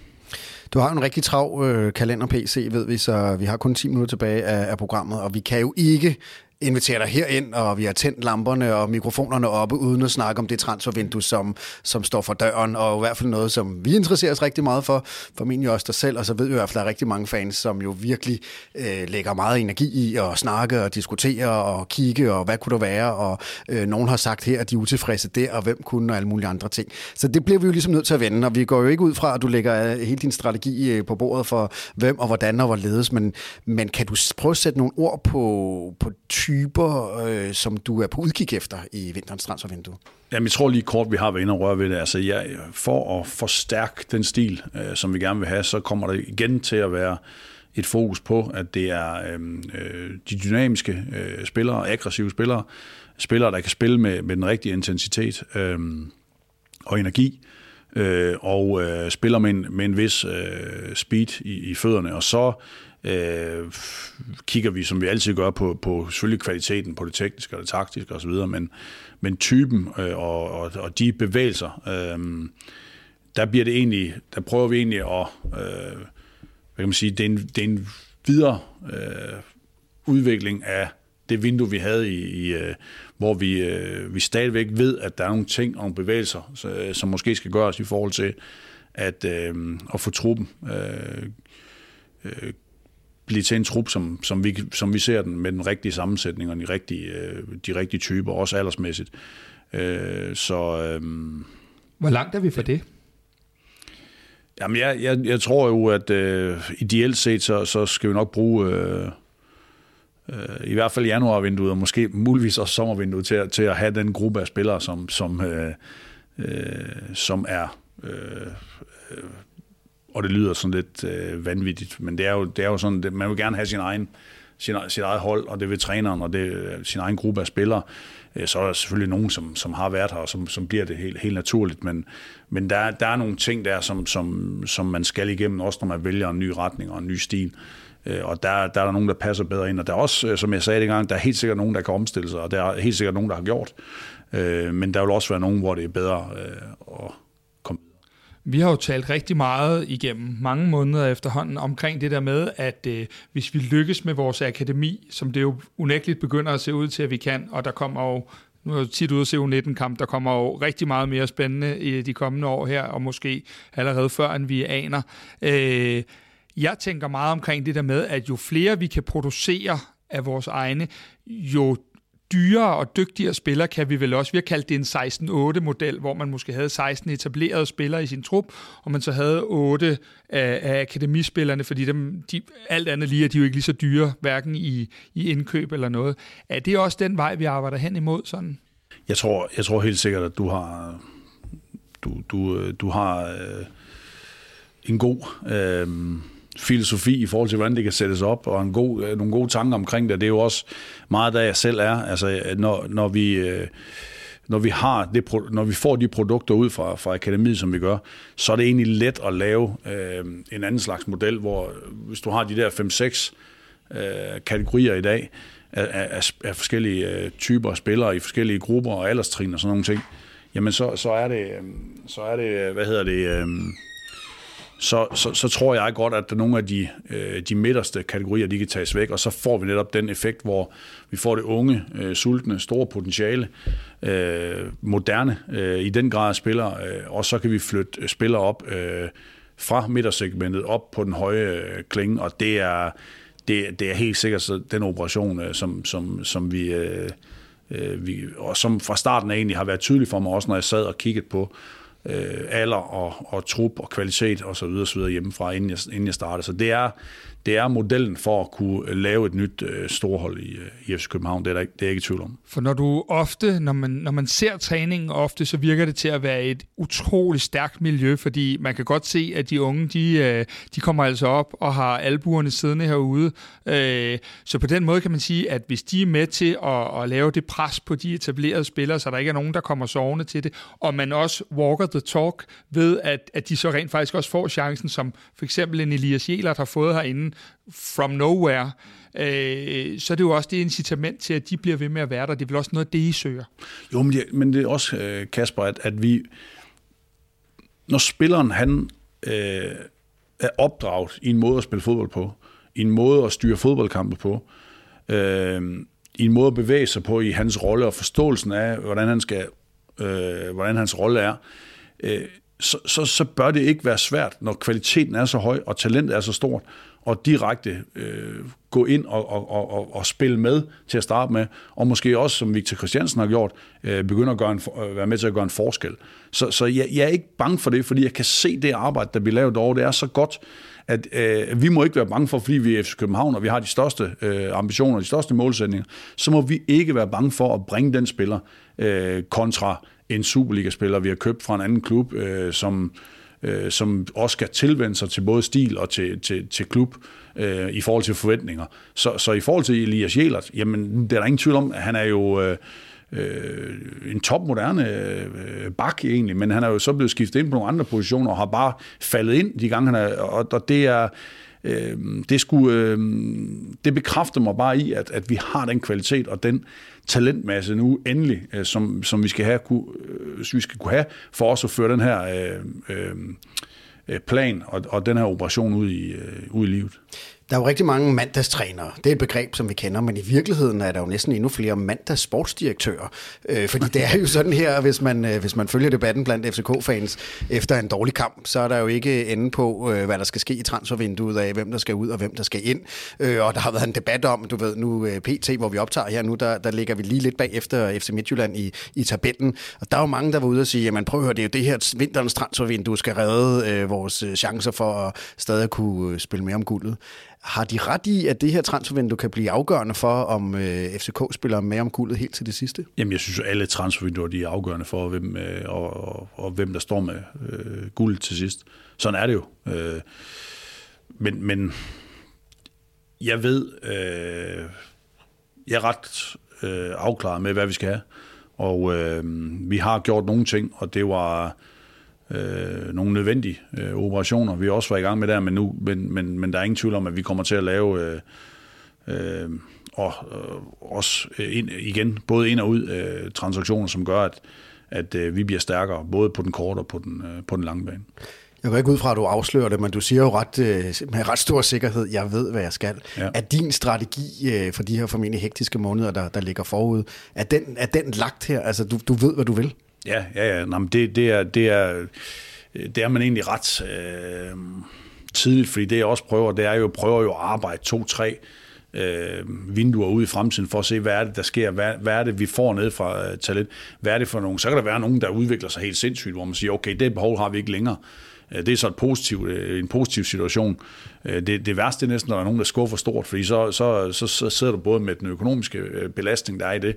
Du har en rigtig trav øh, kalender-PC, ved vi, så vi har kun 10 minutter tilbage af, af programmet, og vi kan jo ikke invitere dig herind, og vi har tændt lamperne og mikrofonerne oppe, uden at snakke om det transfervindue, som, som står for døren, og i hvert fald noget, som vi interesserer os rigtig meget for, formentlig også dig selv, og så ved vi i hvert fald, at der er rigtig mange fans, som jo virkelig øh, lægger meget energi i at snakke og diskutere og kigge, og hvad kunne der være, og øh, nogen har sagt her, at de er utilfredse der, og hvem kunne, og alle mulige andre ting. Så det bliver vi jo ligesom nødt til at vende, og vi går jo ikke ud fra, at du lægger øh, hele din strategi øh, på bordet for hvem og hvordan og hvorledes, men, men kan du prøve at sætte nogle ord på, på typer, øh, som du er på udkig efter i vinterens transfervindue? Jamen, jeg tror lige kort, vi har været inde og røre ved det. Altså, ja, for at forstærke den stil, øh, som vi gerne vil have, så kommer der igen til at være et fokus på, at det er øh, øh, de dynamiske øh, spillere, aggressive spillere, spillere, der kan spille med, med den rigtige intensitet øh, og energi, øh, og øh, spiller med en, med en vis øh, speed i, i fødderne, og så øh, øh, kigger vi, som vi altid gør, på, på selvfølgelig kvaliteten på det tekniske og det taktiske osv., men, men typen øh, og, og, og de bevægelser, øh, der bliver det egentlig, der prøver vi egentlig at, øh, hvad kan man sige, det er en, det er en videre øh, udvikling af det vindue, vi havde i, i øh, hvor vi, øh, vi stadigvæk ved, at der er nogle ting og nogle bevægelser, så, øh, som måske skal gøres i forhold til at, øh, at få truppen øh, øh, blive til en trup, som, som, vi, som vi ser den med den rigtige sammensætning og de rigtige, øh, de rigtige typer, også aldersmæssigt. Øh, så, øh, Hvor langt er vi for det? Jamen, jeg, jeg, jeg tror jo, at øh, ideelt set, så, så skal vi nok bruge øh, øh, i hvert fald januarvinduet, og måske muligvis også sommervinduet, til, til at have den gruppe af spillere, som, som, øh, øh, som er øh, og det lyder sådan lidt øh, vanvittigt, men det er jo, det er jo sådan, det, man vil gerne have sin egen, sin, sit eget hold, og det vil træneren, og det øh, sin egen gruppe af spillere. Øh, så er der selvfølgelig nogen, som, som har været her, og som, som bliver det helt, helt naturligt, men, men der, der er nogle ting der, som, som, som man skal igennem, også når man vælger en ny retning og en ny stil. Øh, og der, der er der nogen, der passer bedre ind, og der er også, øh, som jeg sagde dengang, der er helt sikkert nogen, der kan omstille sig, og der er helt sikkert nogen, der har gjort. Øh, men der vil også være nogen, hvor det er bedre at vi har jo talt rigtig meget igennem mange måneder efterhånden omkring det der med, at øh, hvis vi lykkes med vores akademi, som det jo unægteligt begynder at se ud til, at vi kan, og der kommer jo nu er jeg tit ude at se U19-kamp, der kommer jo rigtig meget mere spændende i de kommende år her, og måske allerede før, end vi aner. Øh, Jeg tænker meget omkring det der med, at jo flere vi kan producere af vores egne, jo dyrere og dygtigere spillere kan vi vel også. Vi har kaldt det en 16-8-model, hvor man måske havde 16 etablerede spillere i sin trup, og man så havde 8 af, af akademispillerne, fordi dem, de, alt andet lige er de jo ikke lige så dyre, hverken i, i indkøb eller noget. Er det også den vej, vi arbejder hen imod sådan? Jeg tror, jeg tror helt sikkert, at du har, du, du, øh, du har øh, en god... Øh, filosofi i forhold til, hvordan det kan sættes op, og en god, øh, nogle gode tanker omkring det. Det er jo også meget, der jeg selv er. Altså, øh, når, når vi... Øh, når vi, har det, når vi får de produkter ud fra, fra akademiet, som vi gør, så er det egentlig let at lave øh, en anden slags model, hvor øh, hvis du har de der 5-6 øh, kategorier i dag af, af, af forskellige øh, typer af spillere i forskellige grupper og alderstrin og sådan nogle ting, jamen så, så er det, så er det, hvad hedder det, øh, så, så, så tror jeg godt, at nogle af de, øh, de midterste kategorier, de kan tages væk, og så får vi netop den effekt, hvor vi får det unge, øh, sultne, store potentiale, øh, moderne, øh, i den grad spillere, øh, og så kan vi flytte øh, spillere op øh, fra midtersegmentet op på den høje øh, klinge, og det er, det, det er helt sikkert så den operation, øh, som, som, som vi... Øh, øh, vi, og som fra starten af egentlig har været tydelig for mig, også når jeg sad og kiggede på, øh, Øh, alder og, og trup og kvalitet og så videre, så videre hjemmefra, inden jeg, inden jeg startede. Så det er, det er modellen for at kunne øh, lave et nyt øh, storhold i, øh, i FC København. Det er, der, det er jeg ikke i tvivl om. For når du ofte, når man, når man ser træningen ofte, så virker det til at være et utroligt stærkt miljø, fordi man kan godt se, at de unge, de, øh, de kommer altså op og har albuerne siddende herude. Øh, så på den måde kan man sige, at hvis de er med til at, at lave det pres på de etablerede spillere, så der ikke er nogen, der kommer sovende til det, og man også walker the talk ved, at, at de så rent faktisk også får chancen, som for eksempel en Elias Jelert har fået herinde, from nowhere, øh, så er det jo også det incitament til, at de bliver ved med at være der. Det er vel også noget, det I søger. Jo, men det, men det er også, øh, Kasper, at, at vi, når spilleren han øh, er opdraget i en måde at spille fodbold på, i en måde at styre fodboldkampe på, øh, i en måde at bevæge sig på i hans rolle og forståelsen af, hvordan han skal, øh, hvordan hans rolle er, øh, så, så, så bør det ikke være svært, når kvaliteten er så høj og talentet er så stort, og direkte øh, gå ind og, og, og, og spille med til at starte med, og måske også, som Victor Christiansen har gjort, øh, begynde at gøre en, øh, være med til at gøre en forskel. Så, så jeg, jeg er ikke bange for det, fordi jeg kan se det arbejde, der bliver lavet over. Det er så godt, at øh, vi må ikke være bange for, fordi vi er FC København, og vi har de største øh, ambitioner, de største målsætninger, så må vi ikke være bange for at bringe den spiller øh, kontra en Superliga-spiller, vi har købt fra en anden klub, øh, som øh, som også skal tilvende sig til både stil og til, til, til klub øh, i forhold til forventninger. Så, så i forhold til Elias Jelert, jamen, det er der ingen tvivl om, at han er jo... Øh, øh, en topmoderne øh, bak egentlig, men han er jo så blevet skiftet ind på nogle andre positioner og har bare faldet ind de gange, han er, og, og det er øh, det, skulle, øh, det bekræfter mig bare i, at, at vi har den kvalitet og den talentmasse nu endelig, øh, som, som vi skal have, kunne, øh, vi skal kunne have for os at føre den her øh, øhm, øh, plan og, og den her operation ud i, øh, ud i livet. Der er jo rigtig mange mandagstrænere. Det er et begreb, som vi kender, men i virkeligheden er der jo næsten endnu flere mandagssportsdirektører. Øh, fordi det er jo sådan her, hvis man, øh, hvis man følger debatten blandt FCK-fans efter en dårlig kamp, så er der jo ikke ende på, øh, hvad der skal ske i transfervinduet af, hvem der skal ud og hvem der skal ind. Øh, og der har været en debat om, du ved nu øh, PT, hvor vi optager her nu, der, der ligger vi lige lidt bag efter FC Midtjylland i, i tabellen. Og der er jo mange, der var ude og sige, jamen prøv at høre, det er jo det her vinterens transfervindue skal redde øh, vores øh, chancer for at stadig kunne øh, spille mere om guldet. Har de ret i, at det her transfervindue kan blive afgørende for, om øh, FCK spiller med om guldet helt til det sidste? Jamen, jeg synes, at alle transfervinduer de er afgørende for, hvem, øh, og, og, og hvem der står med øh, guldet til sidst. Sådan er det jo. Øh, men, men jeg ved, øh, jeg er ret øh, afklaret med, hvad vi skal have. Og øh, vi har gjort nogle ting, og det var øh, nogle nødvendige øh, operationer, vi også var i gang med der, men, nu, men, men, men der er ingen tvivl om, at vi kommer til at lave øh, øh, og øh, også ind, igen både ind og ud øh, transaktioner, som gør, at, at øh, vi bliver stærkere, både på den korte og på den, øh, på den lange bane. Jeg går ikke ud fra, at du afslører det, men du siger jo ret, øh, med ret stor sikkerhed, jeg ved, hvad jeg skal. Ja. Er din strategi øh, for de her formentlig hektiske måneder, der, der ligger forud, er den, er den lagt her? Altså, du, du ved, hvad du vil? Ja, ja, ja. Nå, men det, det, er, det, er, det er man egentlig ret øh, tidligt, fordi det jeg også prøver, det er jo, prøver jo at arbejde to-tre øh, vinduer ud i fremtiden for at se, hvad er det, der sker, hvad, hvad er det, vi får ned fra øh, talent, hvad er det for nogen, så kan der være nogen, der udvikler sig helt sindssygt, hvor man siger, okay, det behov har vi ikke længere, Øh, det er så et positiv, øh, en positiv situation. Øh, det, det værste er næsten, når der er nogen, der skuffer stort, fordi så, så, så, så sidder du både med den økonomiske belastning, der er i det,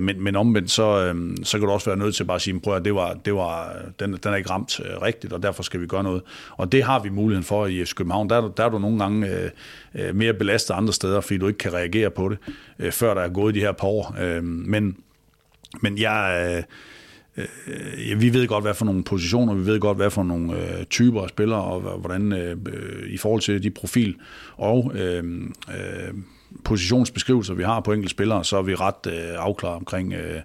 men, men omvendt, så, så kan du også være nødt til bare at sige, prøv at det var, det var, den, den er ikke ramt rigtigt, og derfor skal vi gøre noget. Og det har vi muligheden for i FC København. Der, der er du nogle gange mere belastet andre steder, fordi du ikke kan reagere på det, før der er gået de her par år. Men, men jeg øh, vi ved godt, hvad for nogle positioner, vi ved godt, hvad for nogle øh, typer af spillere, og hvordan øh, i forhold til de profil og øh, øh, positionsbeskrivelser, vi har på enkelte spillere, så er vi ret øh, afklaret omkring, øh,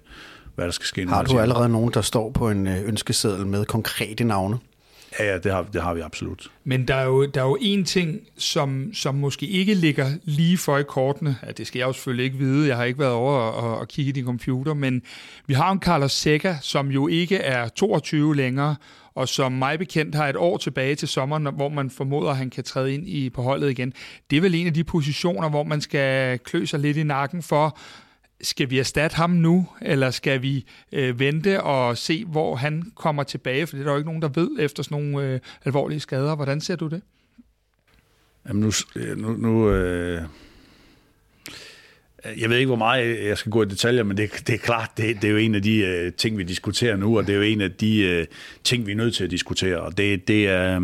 hvad der skal ske. Har du allerede nogen, der står på en øh, ønskeseddel med konkrete navne? Ja, ja det, har, det har vi absolut. Men der er jo, der er jo en ting, som, som måske ikke ligger lige for i kortene. Ja, det skal jeg jo selvfølgelig ikke vide. Jeg har ikke været over og, og kigge i din computer. Men vi har en Carlos Seca, som jo ikke er 22 længere, og som mig bekendt har et år tilbage til sommeren, hvor man formoder, at han kan træde ind i på holdet igen. Det er vel en af de positioner, hvor man skal klø sig lidt i nakken for, skal vi erstatte ham nu, eller skal vi øh, vente og se, hvor han kommer tilbage? For det er der jo ikke nogen, der ved efter sådan nogle øh, alvorlige skader. Hvordan ser du det? Jamen nu... Øh, nu, nu øh jeg ved ikke, hvor meget jeg skal gå i detaljer, men det, det er klart, det, det er jo en af de øh, ting, vi diskuterer nu, og det er jo en af de øh, ting, vi er nødt til at diskutere. Og det, det er...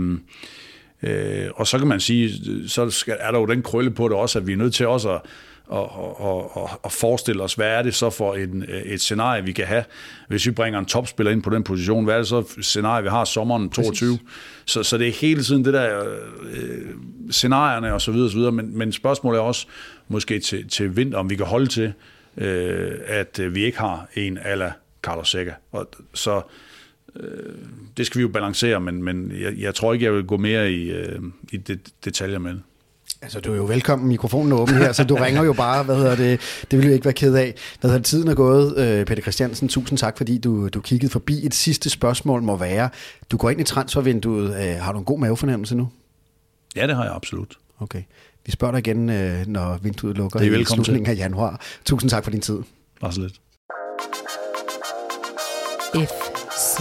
øh, øh og så kan man sige, så skal, er der jo den krølle på det også, at vi er nødt til også at og, og, og, og forestille os, hvad er det så for en, et scenarie, vi kan have, hvis vi bringer en topspiller ind på den position. Hvad er det så et scenarie, vi har sommeren 22? Så, så det er hele tiden det der øh, scenarierne og så videre, og så videre. Men, men spørgsmålet er også måske til, til vinter, om vi kan holde til, øh, at vi ikke har en ala Carlos Seca. Og, så øh, det skal vi jo balancere, men, men jeg, jeg tror ikke, jeg vil gå mere i, øh, i det, detaljer med det. Altså, du er jo velkommen, mikrofonen er åben her, så du ringer jo bare, hvad hedder det, det vil jeg ikke være ked af. Hvad hedder det, tiden er gået, øh, Peter Christiansen, tusind tak, fordi du, du kiggede forbi. Et sidste spørgsmål må være, du går ind i transfervinduet, øh, har du en god mavefornemmelse nu? Ja, det har jeg absolut. Okay. Vi spørger dig igen, øh, når vinduet lukker det er i slutningen af januar. Tusind tak for din tid. Bare så lidt. FC